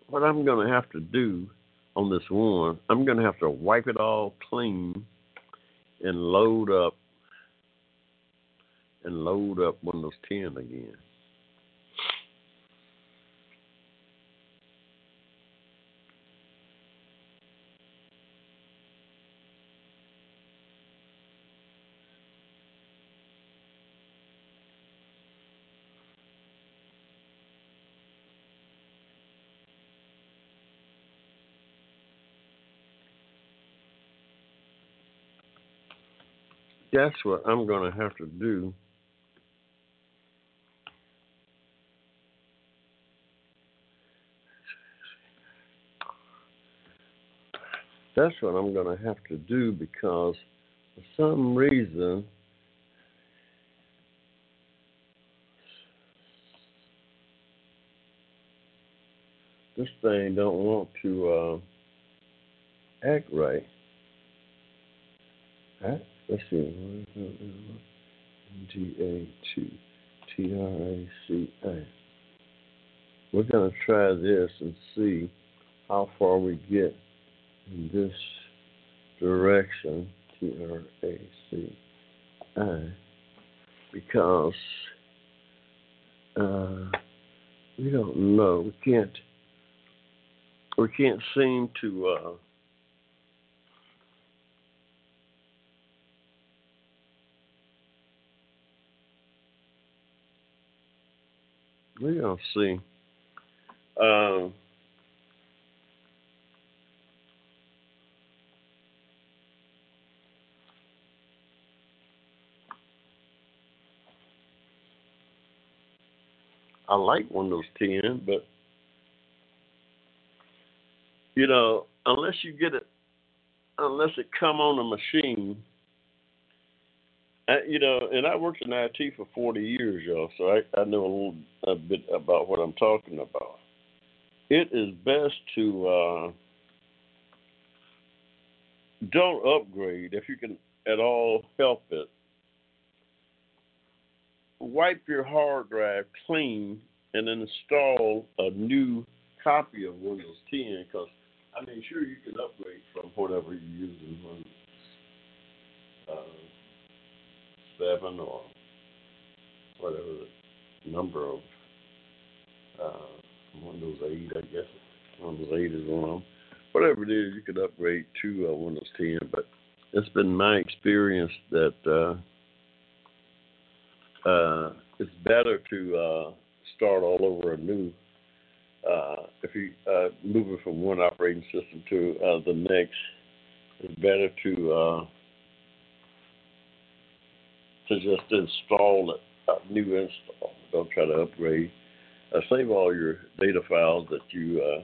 what I'm going to have to do on this one. I'm going to have to wipe it all clean and load up and load up Windows 10 again. That's what I'm going to have to do. That's what I'm going to have to do because for some reason this thing don't want to uh, act right. Huh? Let's see. G A two T R A C A. We're going to try this and see how far we get in this direction. T R A C I. Because uh, we don't know. We can't. We can't seem to. Uh, We're gonna see. Um, I like Windows 10, but you know, unless you get it, unless it come on a machine, I, you know, and I worked in IT for 40 years, y'all, so I, I know a little a bit about what I'm talking about. It is best to uh, don't upgrade if you can at all help it. Wipe your hard drive clean and install a new copy of Windows 10 because I mean, sure you can upgrade from whatever you're using. Uh, seven or whatever the number of uh, Windows 8, I guess. Windows 8 is one of them. Whatever it is, you could upgrade to uh, Windows 10. But it's been my experience that uh, uh, it's better to uh, start all over anew uh, if you uh, moving from one operating system to uh, the next, it's better to uh, to just install it, a new install. Don't try to upgrade. Uh, save all your data files that you uh,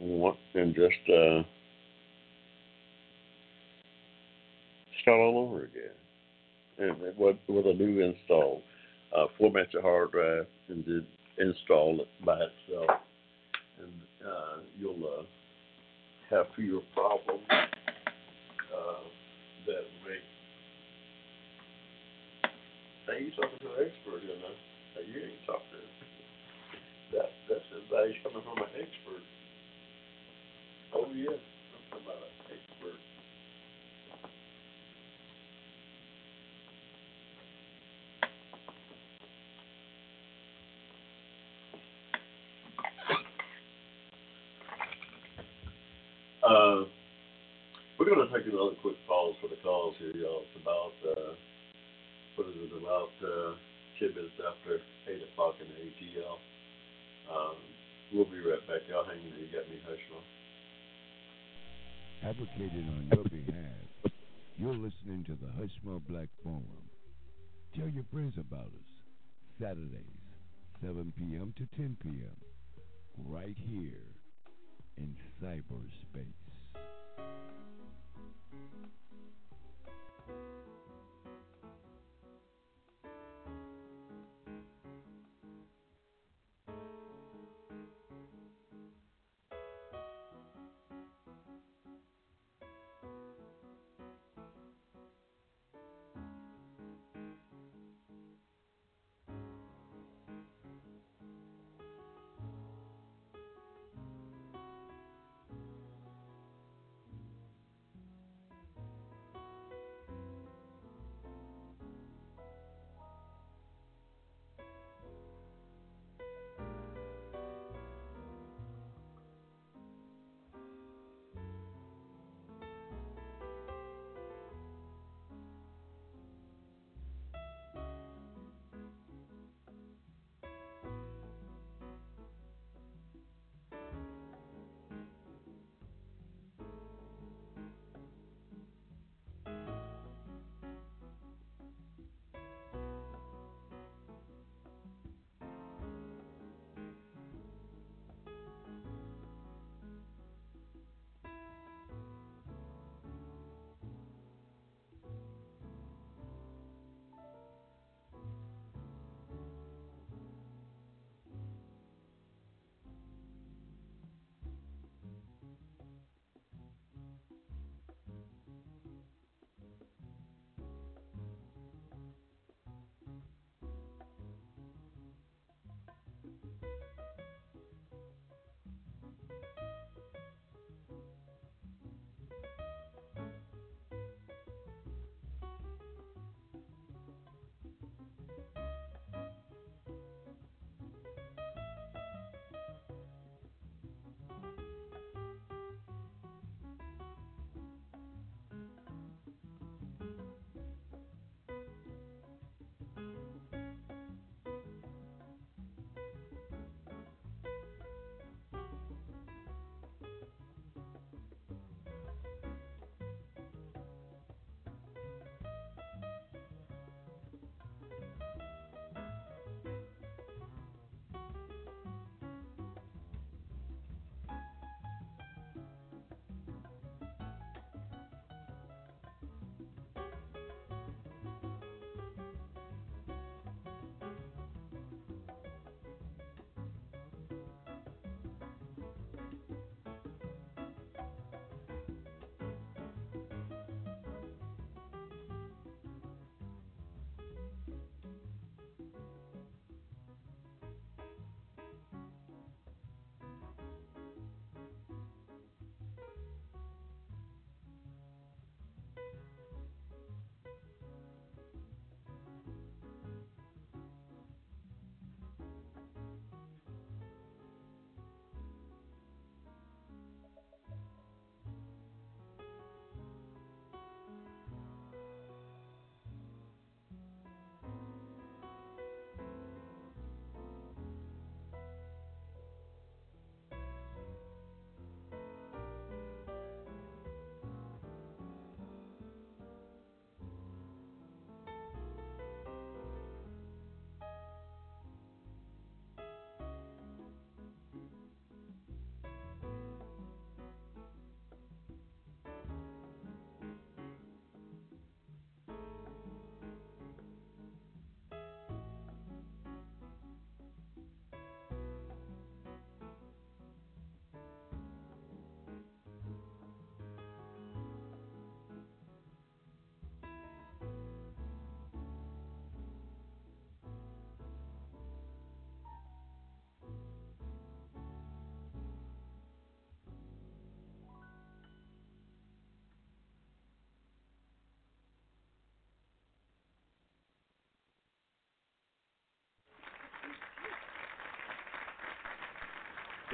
want and just uh, start all over again. And with, with a new install, uh, format your hard drive and then install it by itself, and uh, you'll uh, have fewer problems uh, that make. Hey, you talking to an expert, you know? Hey, you ain't talking to that. That's advice coming from an expert. Oh yeah, about an expert. Uh, we're going to take another quick pause for the calls here, y'all. It's about, uh, about uh, 10 minutes after 8 o'clock in the ATL. Um, we'll be right back. Y'all hang in there. You got me, Hushmo. Advocated on your behalf. You're listening to the Hushmo Black Forum. Tell your friends about us. Saturdays, 7 p.m. to 10 p.m. Right here in cyberspace.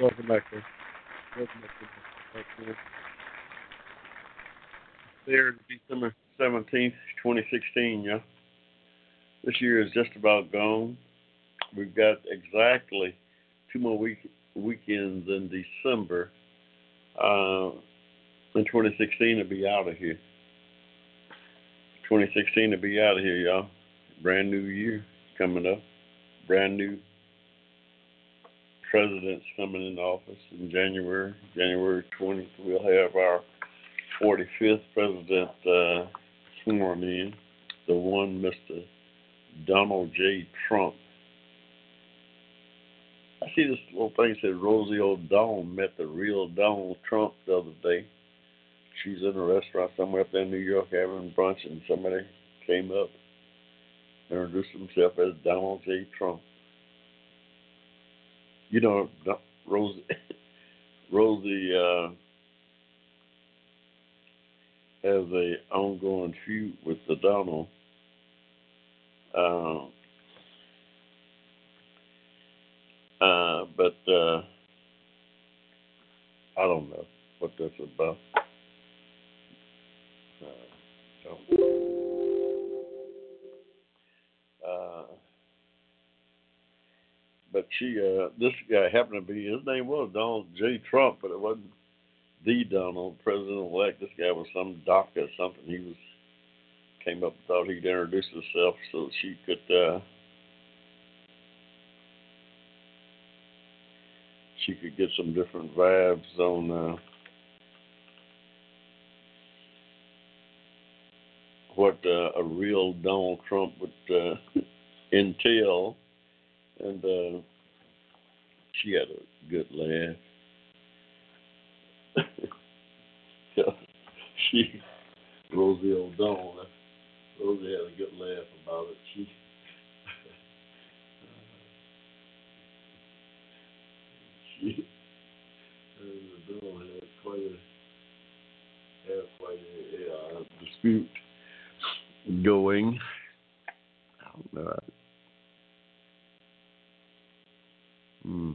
Welcome back, sir. Welcome back, sir. There, December 17th, 2016, yeah. This year is just about gone. We've got exactly two more week, weekends in December. Uh, in 2016 to be out of here. 2016 to be out of here, y'all. Brand new year coming up. Brand new presidents coming into office in January. January 20th, we'll have our 45th president uh, sworn in, the one Mr. Donald J. Trump. I see this little thing said Rosie O'Donnell met the real Donald Trump the other day. She's in a restaurant somewhere up there in New York having brunch, and somebody came up and introduced himself as Donald J. Trump. You know, Rosie, Rosie uh, has a ongoing feud with the Donald. Um, uh, but uh, I don't know what that's about. Uh, so, uh, but she, uh, this guy happened to be, his name was Donald J. Trump, but it wasn't the Donald, president elect. This guy was some doctor or something. He was came up and thought he'd introduce himself so she could uh, she could get some different vibes on uh, what uh, a real Donald Trump would uh, entail, and uh, she had a good laugh. she, Rosie O'Donnell, Rosie had a good laugh about it. She, she, Rosie O'Donnell had quite a, had quite a uh, dispute going. I don't know. Hmm.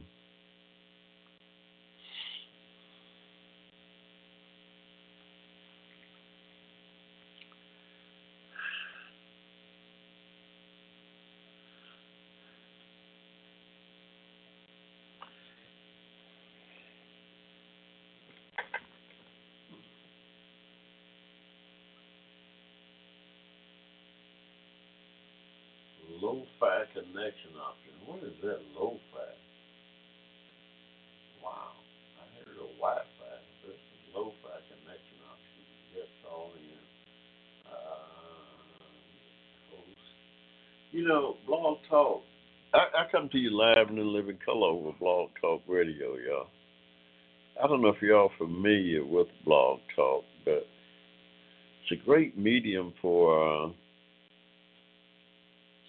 low-fi connection option. What is that low-fi? Wow, I heard a Wi-Fi. This is low-fi connection option. Get all in. Uh, host. You know, Blog Talk. I, I come to you live and in living color over Blog Talk Radio, y'all. I don't know if y'all familiar with Blog Talk, but it's a great medium for uh,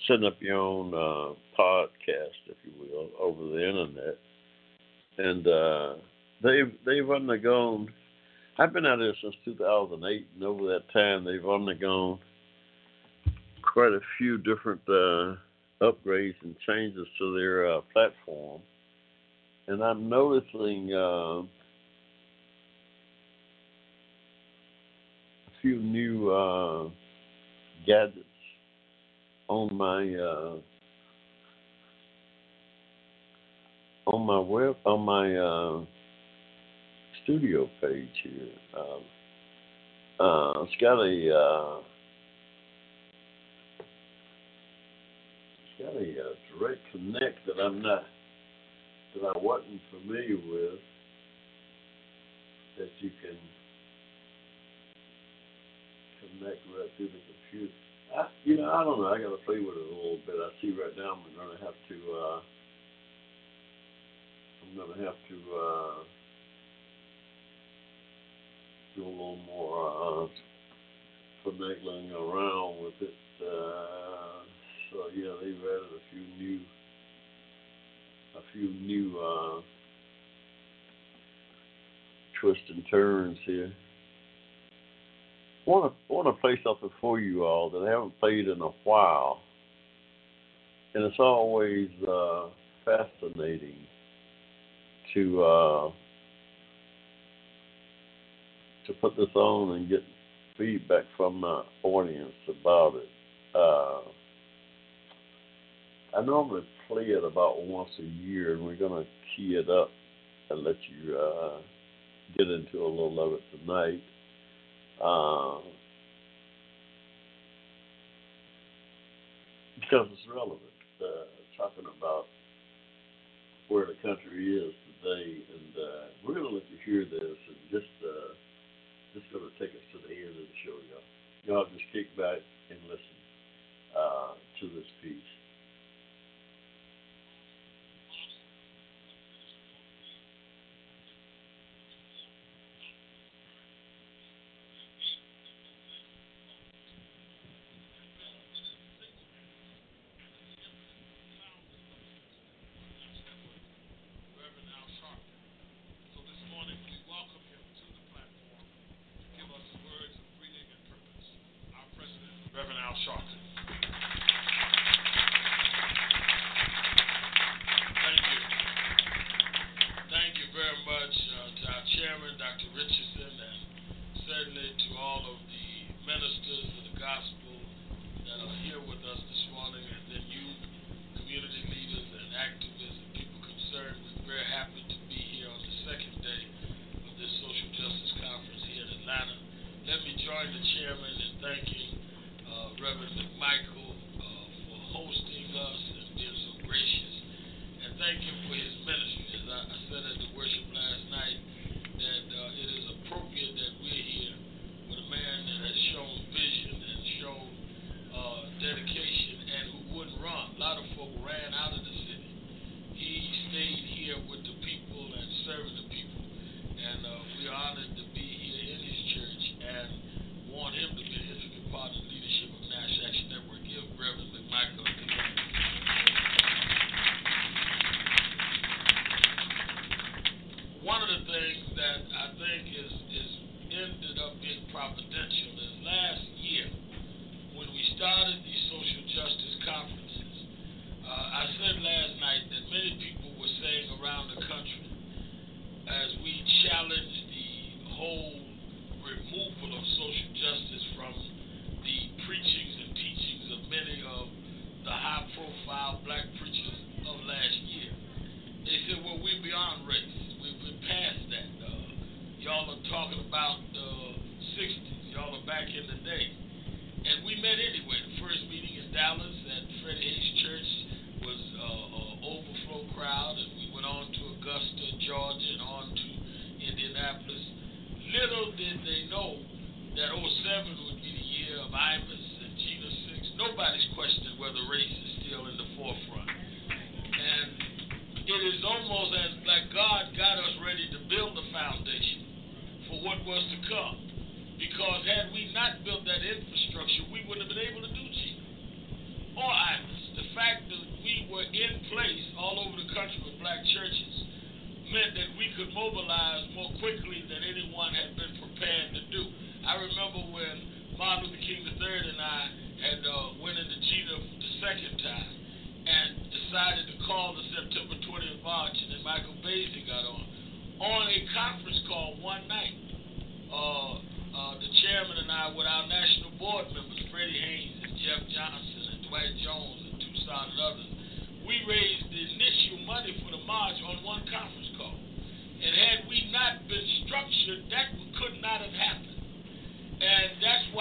setting up your own uh, podcast, if you will, over the internet. And uh, they've they've undergone. I've been out there since 2008, and over that time, they've undergone quite a few different uh, upgrades and changes to their uh, platform. And I'm noticing uh, a few new uh, gadgets on my uh, on my web on my uh, studio page here. It's got a uh, it's got a uh, direct connect that I'm not that I wasn't familiar with that you can connect right through the computer. I, you know, I don't know. I got to play with it a little bit. I see right now I'm going to have to. Uh, I'm going to have to uh, do a little more uh, finagling around with it. Uh, so yeah, they've added a few new, a few new uh, twists and turns here. Want to want to play something for you all that I haven't played in a while, and it's always uh, fascinating to uh, to put this on and get feedback from my audience about it. Uh, I normally play it about once a year, and we're going to key it up and let you uh, get into a little of it tonight. Uh, because it's relevant. Uh, talking about where the country is today, and uh, we're going to let you hear this, and just uh, just going to take us to the end of the show, y'all. Y'all just kick back and listen uh, to this piece.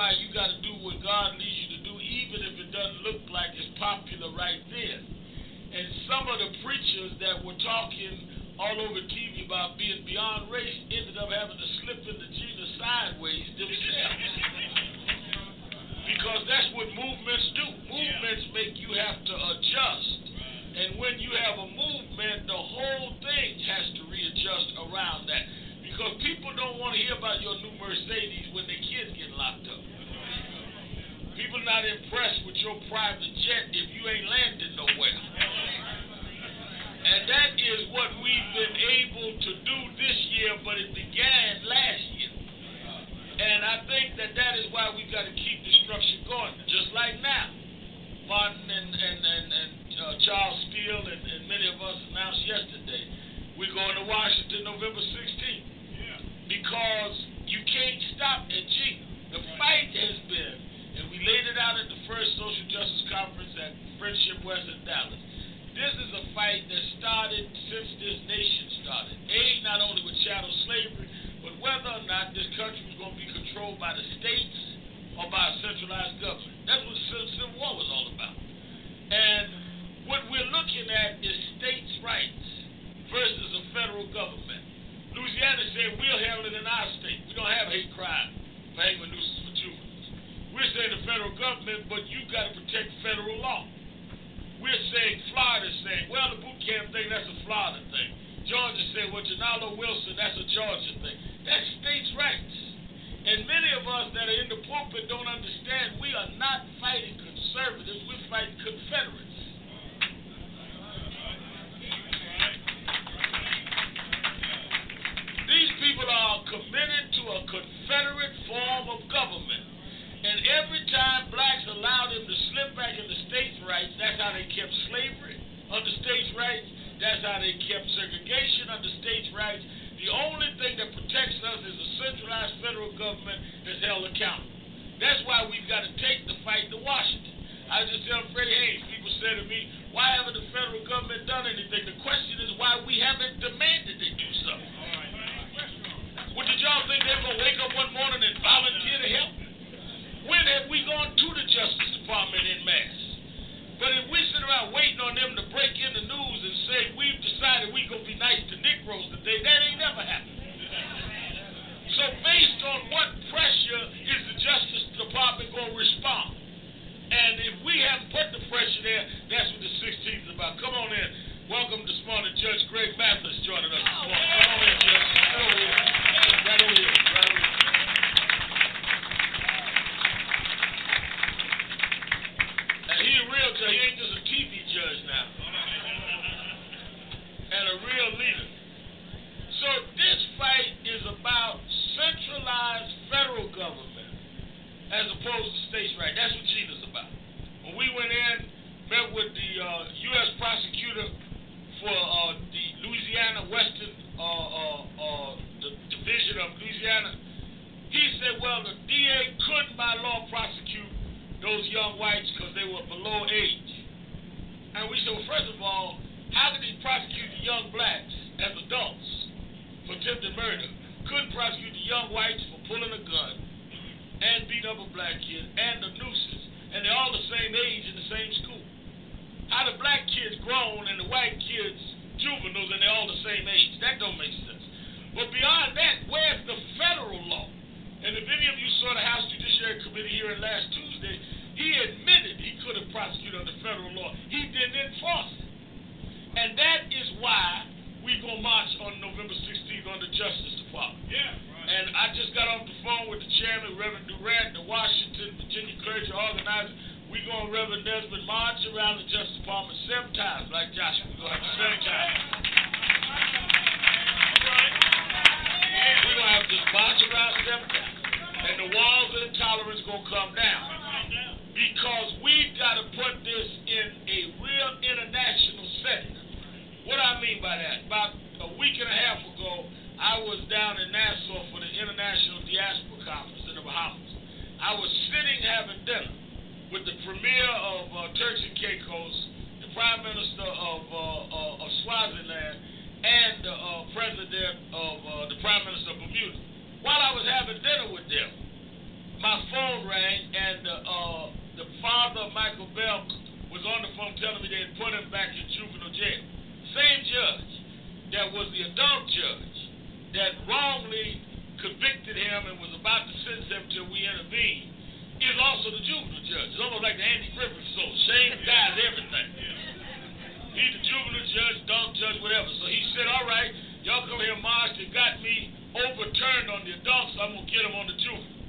why you got to do what God leads you to do, even if it doesn't look like it's popular right then. And some of the preachers that were talking all over TV about being beyond race ended up having to slip into Jesus sideways themselves. because that's what movements do. Movements yeah. make you have to adjust. And when you have a movement, the whole thing has to readjust around that. Because people don't want to hear about your new Mercedes when their kids get locked up. People not impressed with your private jet if you ain't landed nowhere. And that is what we've been able to do this year, but it began last year. And I think that that is why we've got to keep the structure going, just like now. Martin and, and, and, and uh, Charles Steele and, and many of us announced yesterday we're going to Washington November 16th. Because you can't stop at G. The fight has been, and we laid it out at the first social justice conference at Friendship West in Dallas. This is a fight that started since this nation started. A, not only with chattel slavery, but whether or not this country was going to be controlled by the states or by a centralized government. That's what the Civil War was all about. And what we're looking at is states' rights versus a federal government. Louisiana said we'll handle it in our state. We don't have hate crime for hanging nooses for juveniles. We're saying the federal government, but you got to protect federal law. We're saying Florida's saying, well, the boot camp thing, that's a Florida thing. Georgia said, well, Genarlow Wilson, that's a Georgia thing. That's states' rights. And many of us that are in the pulpit don't understand we are not fighting conservatives, we're fighting Confederates. These people are committed to a Confederate form of government. And every time blacks allowed them to slip back into states' rights, that's how they kept slavery under states' rights. That's how they kept segregation under states' rights. The only thing that protects us is a centralized federal government that's held accountable. That's why we've got to take the fight to Washington. I just tell Freddie Haynes, people say to me, why haven't the federal government done anything? The question is why we haven't demanded they do something. Well, did y'all think they were going to wake up one morning and volunteer to help? When have we gone to the Justice Department in mass? But if we sit around waiting on them to break in the news and say we've decided we're going to be nice to Negroes today, that ain't never happened. So based on what pressure is the Justice Department going to respond? And if we haven't put the pressure there, that's what the 16th is about. Come on in. Welcome this morning, Judge Greg Mathis joining us this morning. Come on in, Judge. Right over here. Right over here. Right over here. And he a real judge. He ain't just a TV judge now. And a real leader. So this fight is about centralized federal government as opposed to states' right. That's what Jena's about. When we went in, met with the uh, U.S. prosecutor for uh, the Louisiana Western uh, uh, uh, the division of Louisiana, he said, well, the DA couldn't by law prosecute those young whites because they were below age. And we said, well, first of all, how could he prosecute the young blacks as adults for attempted murder? Couldn't prosecute the young whites for pulling a gun and beat up a black kid and the nooses. And they're all the same age in the same school. How the black kids grown and the white kids juveniles and they're all the same age? That don't make sense. But beyond that, where's the federal law? And if any of you saw the House Judiciary Committee hearing last Tuesday, he admitted he could have prosecuted under federal law. He didn't enforce it. And that is why we going to march on November 16th on the Justice Department. Yeah, right. And I just got off the phone with the chairman, Reverend Durant, the Washington, Virginia clergy organizer. We going to Reverend Desmond march around the Justice Department seven times, like Joshua. We're going to have seven times. We're going to have to march around seven times. And the walls of intolerance going to come down. Because we've got to put this in a real international setting. What I mean by that, about a week and a half ago, I was down in Nassau for the International Diaspora Conference in the Bahamas. I was sitting having dinner with the premier of uh, Turks and Caicos, the prime minister of, uh, uh, of Swaziland, and the uh, president of uh, the prime minister of Bermuda. While I was having dinner with them, my phone rang, and the father of Mychal Bell was on the phone telling me they had put him back in juvenile jail. Same judge that was the adult judge that wrongly convicted him and was about to sentence him till we intervened is also the juvenile judge. It's almost like the Andy Griffith show. Same guy's everything. He's the juvenile judge, adult judge, whatever. So he said, all right, y'all come here, March. They got me overturned on the adults, so I'm going to get them on the juvenile.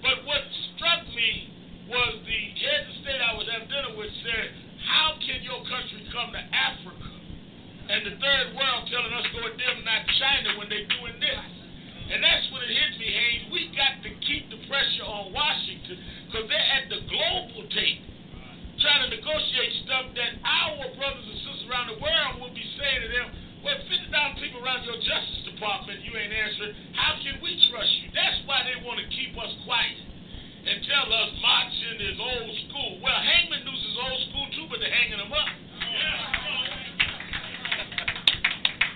But what struck me was the head of state I was having dinner with said, how can your country come to Africa and the third world telling us go with them, not China, when they're doing this? And that's when it hit me, Haynes. We got to keep the pressure on Washington because they're at the global table trying to negotiate stuff that our brothers and sisters around the world will be saying to them, well, 50,000 people around your Justice department, you ain't answering. How can we trust you? That's why they want to keep us quiet and tell us marching is old school. Well, hangman noose is old school too, but they're hanging them up.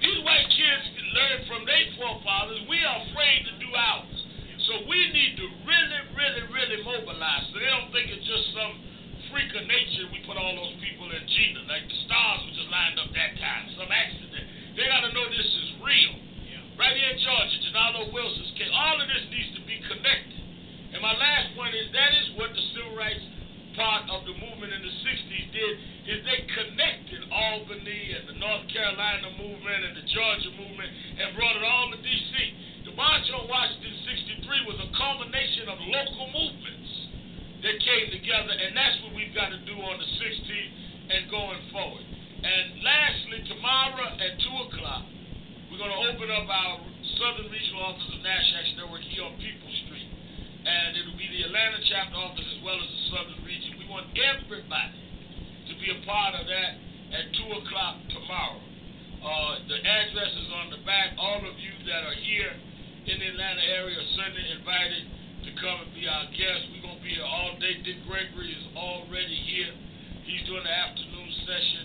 These white kids can learn from their forefathers. We are afraid to do ours. So we need to really, really, really mobilize so they don't think it's just some freak of nature we put all those people in Jena, like the stars were just lined up that time, some accident. They got to know this is real. Right here in Georgia, Genarlow Wilson's case. All of this needs to be connected. And my last point is that is what the civil rights part of the movement in the 60s did, is they connected Albany and the North Carolina movement and the Georgia movement and brought it all to D.C. The March on Washington 63 was a culmination of local movements that came together, and that's what we've got to do on the 16th and going forward. And lastly, tomorrow at 2 o'clock, we're going to open up our Southern Regional Office of National Action Network here on People Street. And it'll be the Atlanta chapter office as well as the Southern region. We want everybody to be a part of that at 2 o'clock tomorrow. Uh, the address is on the back. All of you that are here in the Atlanta area are certainly invited to come and be our guests. We're going to be here all day. Dick Gregory is already here. He's doing the afternoon session.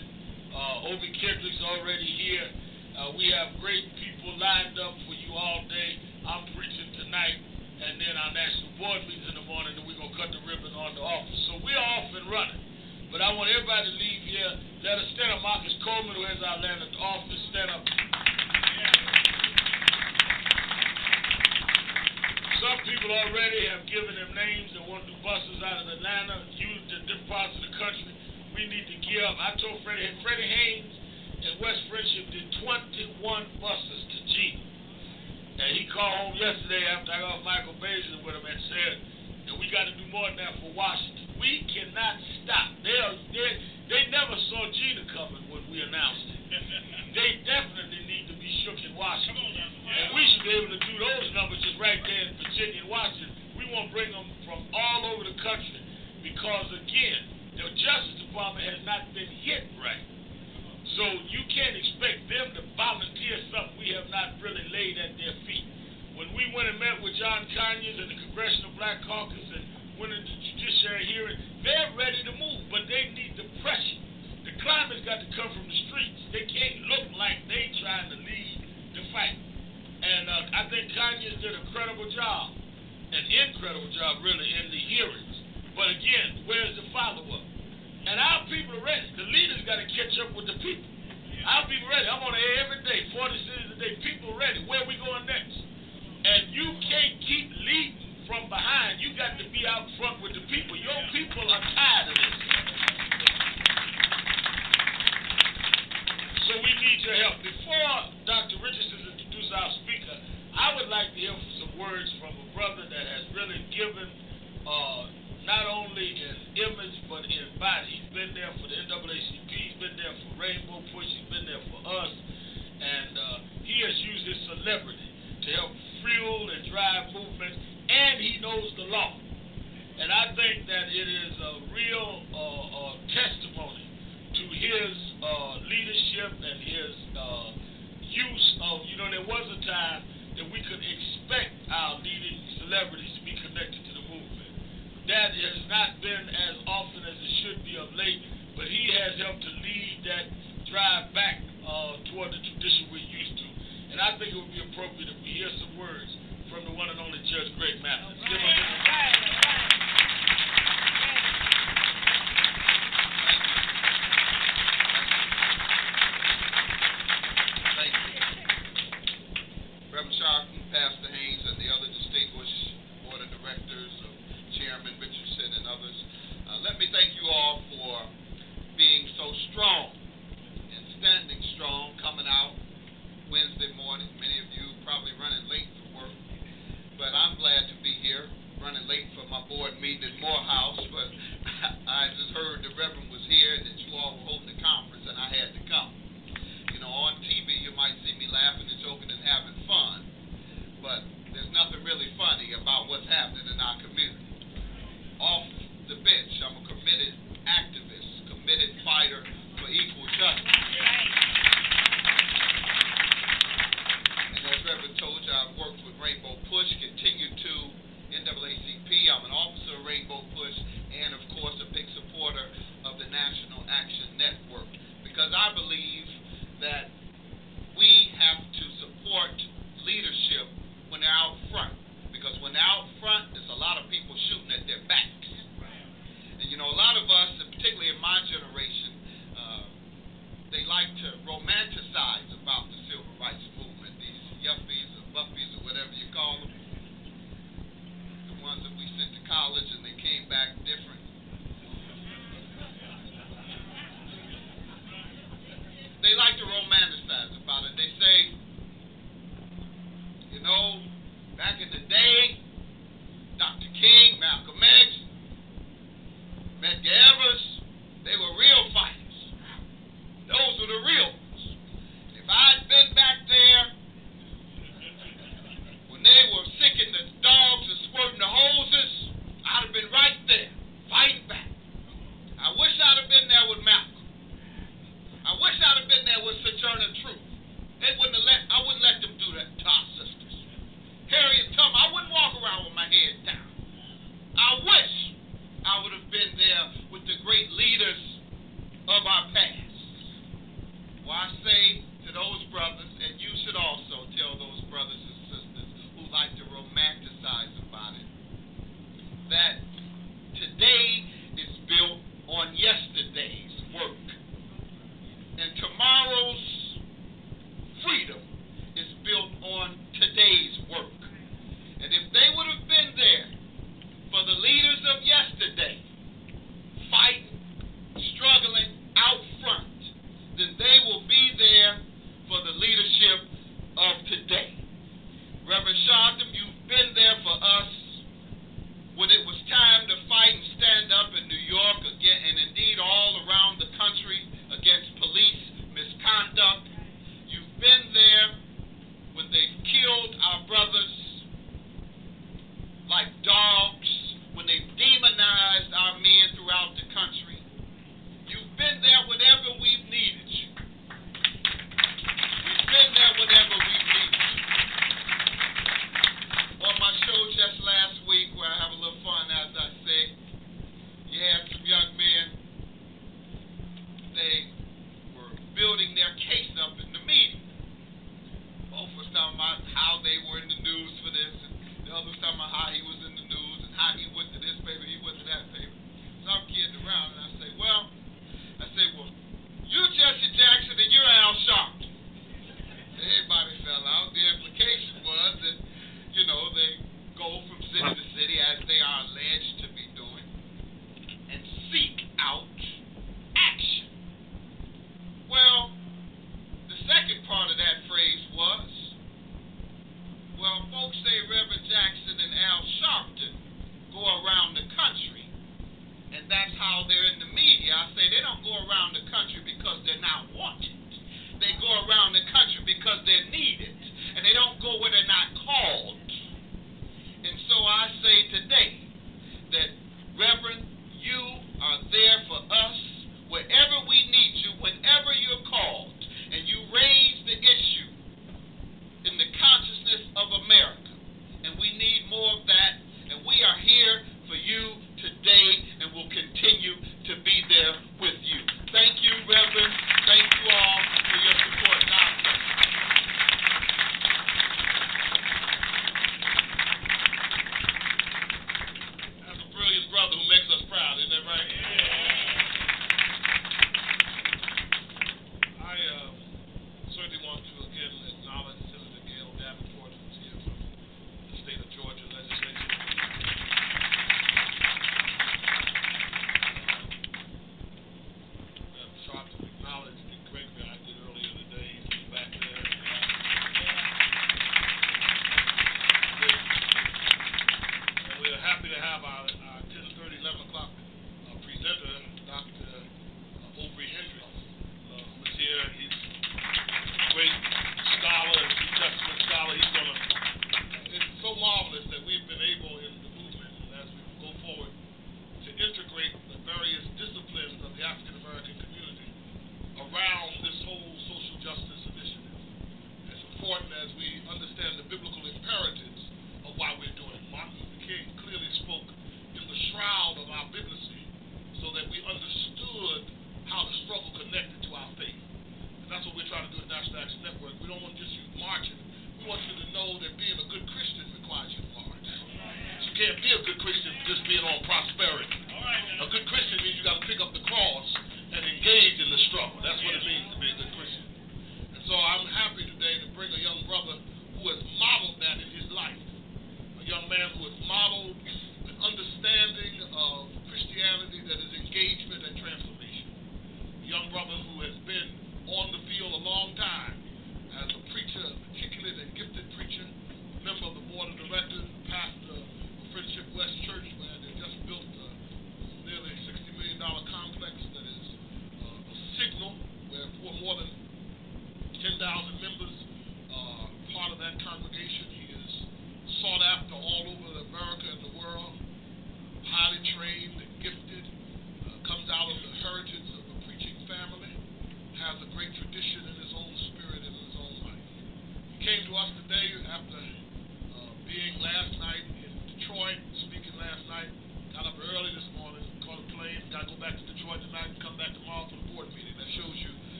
Uh, Obi Kendrick's already here. Uh, we have great people lined up for you all day. I'm preaching tonight, and then our national board meetings in the morning, and we're going to cut the ribbon on the office. So we're off and running. But I want everybody to leave here. Let us stand up. Marcus Coleman, who has our Atlanta office, stand up. Some people already have given them names and want to do buses out of Atlanta, use the different parts of the country. We need to gear up. I told Freddie, Freddie Haynes and West Friendship did 21 buses to G. And he called home yesterday after I got Michael Basin with him and said that we got to do more than that for Washington. We cannot stop. They are, they they never saw Jena coming when we announced it. they definitely need to be shook in Washington. And we should be able to do those numbers just right there in Virginia and Washington. We want to bring them from all over the country because, again, the Justice Department has not been hit right. So you can't expect them to volunteer something we have not really laid at their feet. When we went and met with John Conyers and the Congressional Black Caucus and went into the judiciary hearing, they're ready to move, but they need the pressure. The climate's got to come from the streets. They can't look like they trying to lead the fight. And uh, I think Conyers did a credible job, an incredible job, really, in the hearings. But again, where's the follow-up? And our people are ready. The leaders got to catch up with the people. Our people ready. I'm on the air every day, 40 cities a day. People ready. Where we going next? And you can't keep leading from behind. You got to be out front with the people. Your people are tired of this. So we need your help. Before Dr. Richardson introduces our speaker, I would like to hear some words from a brother that has really given uh, not only in image but in body. He's been there for the NAACP, he's been there for Rainbow Push, he's been there for us, and uh, he has used his celebrity to help fuel and drive movements, and he knows the law. And I think that it is a real uh, uh, testimony to his uh, leadership and his uh, use of, you know, there was a time that we could expect our leading celebrities to be connected to the. That has not been as often as it should be of late, but he has helped to lead that drive back uh, toward the tradition we're used to. And I think it would be appropriate if we hear some words from the one and only Judge Greg Mathis. Give him a Thank you. Reverend Sharpton, Pastor Haynes, and the other distinguished board of directors, of Chairman Richardson and others. Uh, let me thank you all for being so strong and standing strong coming out Wednesday morning. Many of you probably running late for work, but I'm glad to be here. Running late for my board meeting at Morehouse, but I just heard the Reverend was here and that you all were holding a conference, and I had to come. You know, on TV you might see me laughing and joking and having fun, but there's nothing really funny about what's happening in our community off the bench. I'm a committed activist, committed fighter for equal justice. And as Reverend told you, I've worked with Rainbow Push, continue to NAACP. I'm an officer of Rainbow Push, and of course, a big supporter of the National Action Network. Because I believe that we have to support leadership when they're out front. Because when they're out front, there's a lot of people shooting at their back. You know, a lot of us, particularly in my generation, uh, they like to romanticize about the civil rights movement, these yuppies or buffies or whatever you call them, the ones that we sent to college and they came back different. They like to romanticize about it. They say, you know, back in the day, Dr. King, Malcolm X,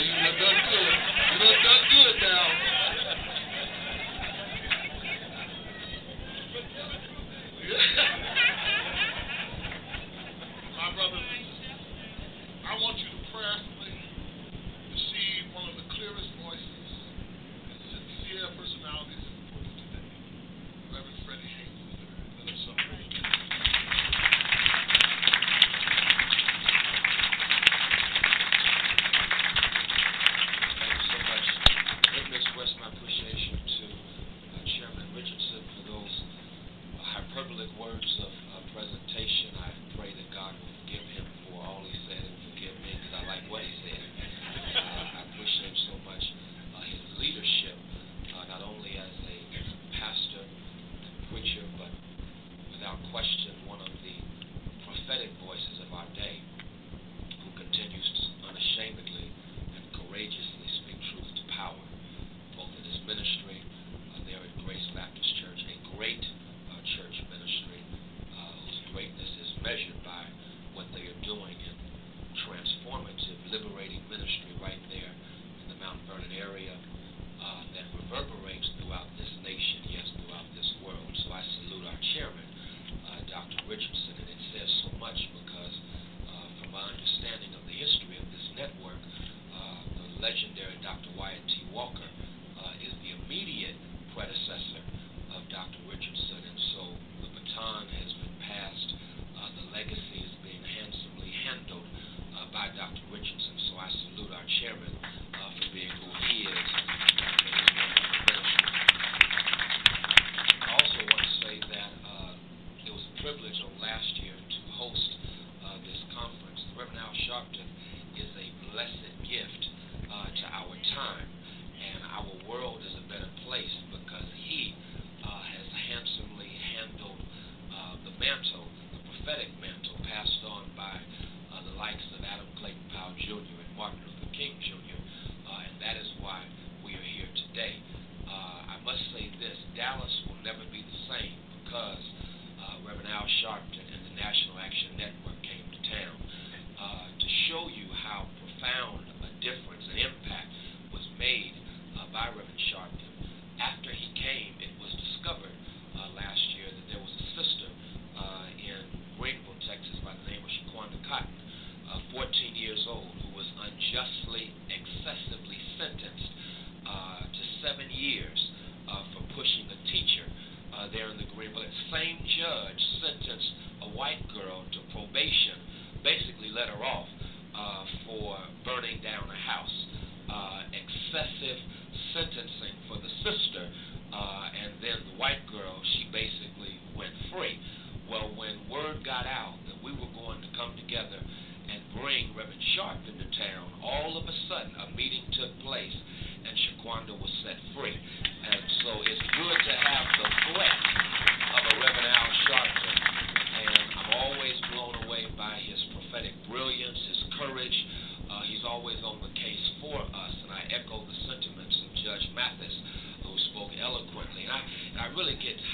ainda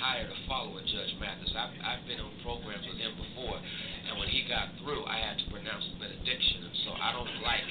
To follow a Judge Mathis. I've, I've been on programs with him before, and when he got through, I had to pronounce the benediction, and so I don't like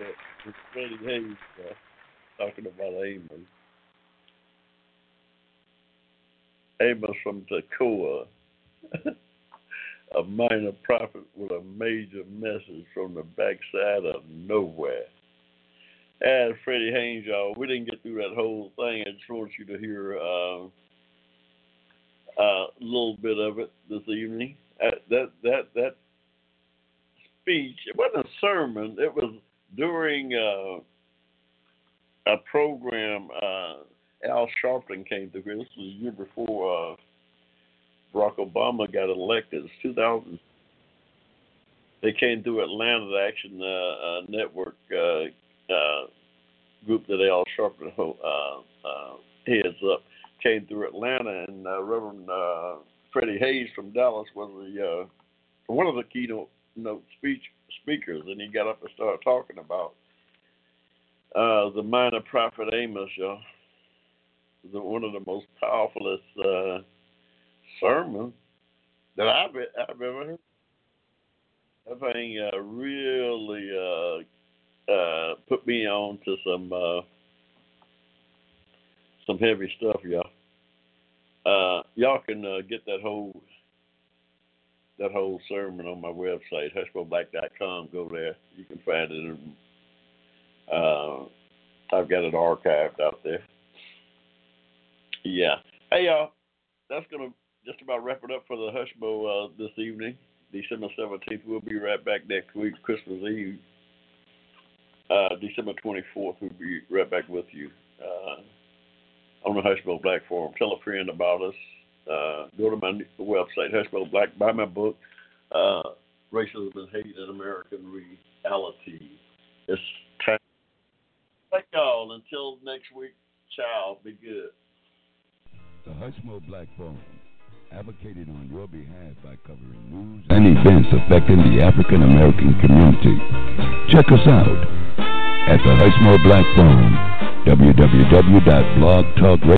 it's Freddie Haynes uh, talking about Amos. Amos from Tekoa, a minor prophet with a major message from the backside of nowhere. And Freddie Haynes, y'all, we didn't get through that whole thing. I just want you to hear uh, a little bit of it this evening. Uh, that that that speech, it wasn't a sermon. It was during uh, a program, uh, Al Sharpton came through. This was a year before uh, Barack Obama got elected. It's 2000. They came through Atlanta, the Action uh, Network uh, uh, group that Al Sharpton heads up, came through Atlanta, and Reverend Freddie Haynes from Dallas was the one of the keynote speech speakers, and he got up and started talking about uh, the minor prophet Amos, y'all. The, one of the most powerful uh, sermons that I've, I've ever heard. That thing uh, really uh, uh, put me on to some uh, some heavy stuff, y'all. y'all can get that whole that whole sermon on my website, hushmoblack.com. Go there. You can find it. Uh, I've got it archived out there. Yeah. Hey, y'all. That's going to just about wrap it up for the Hushmo uh, this evening, December 17th. We'll be right back next week, Christmas Eve. Uh, December 24th, we'll be right back with you uh, on the Hushmo Black Forum. Tell a friend about us. Uh, go to my website, Hushmo Black, buy my book, uh, Racism and Hate in American Reality. It's time. Thank y'all. Until next week, ciao. Be good. The Hushmo Black Forum, advocated on your behalf by covering news and events affecting the African American community. Check us out at the Hushmo Black www.blogtalkradio.com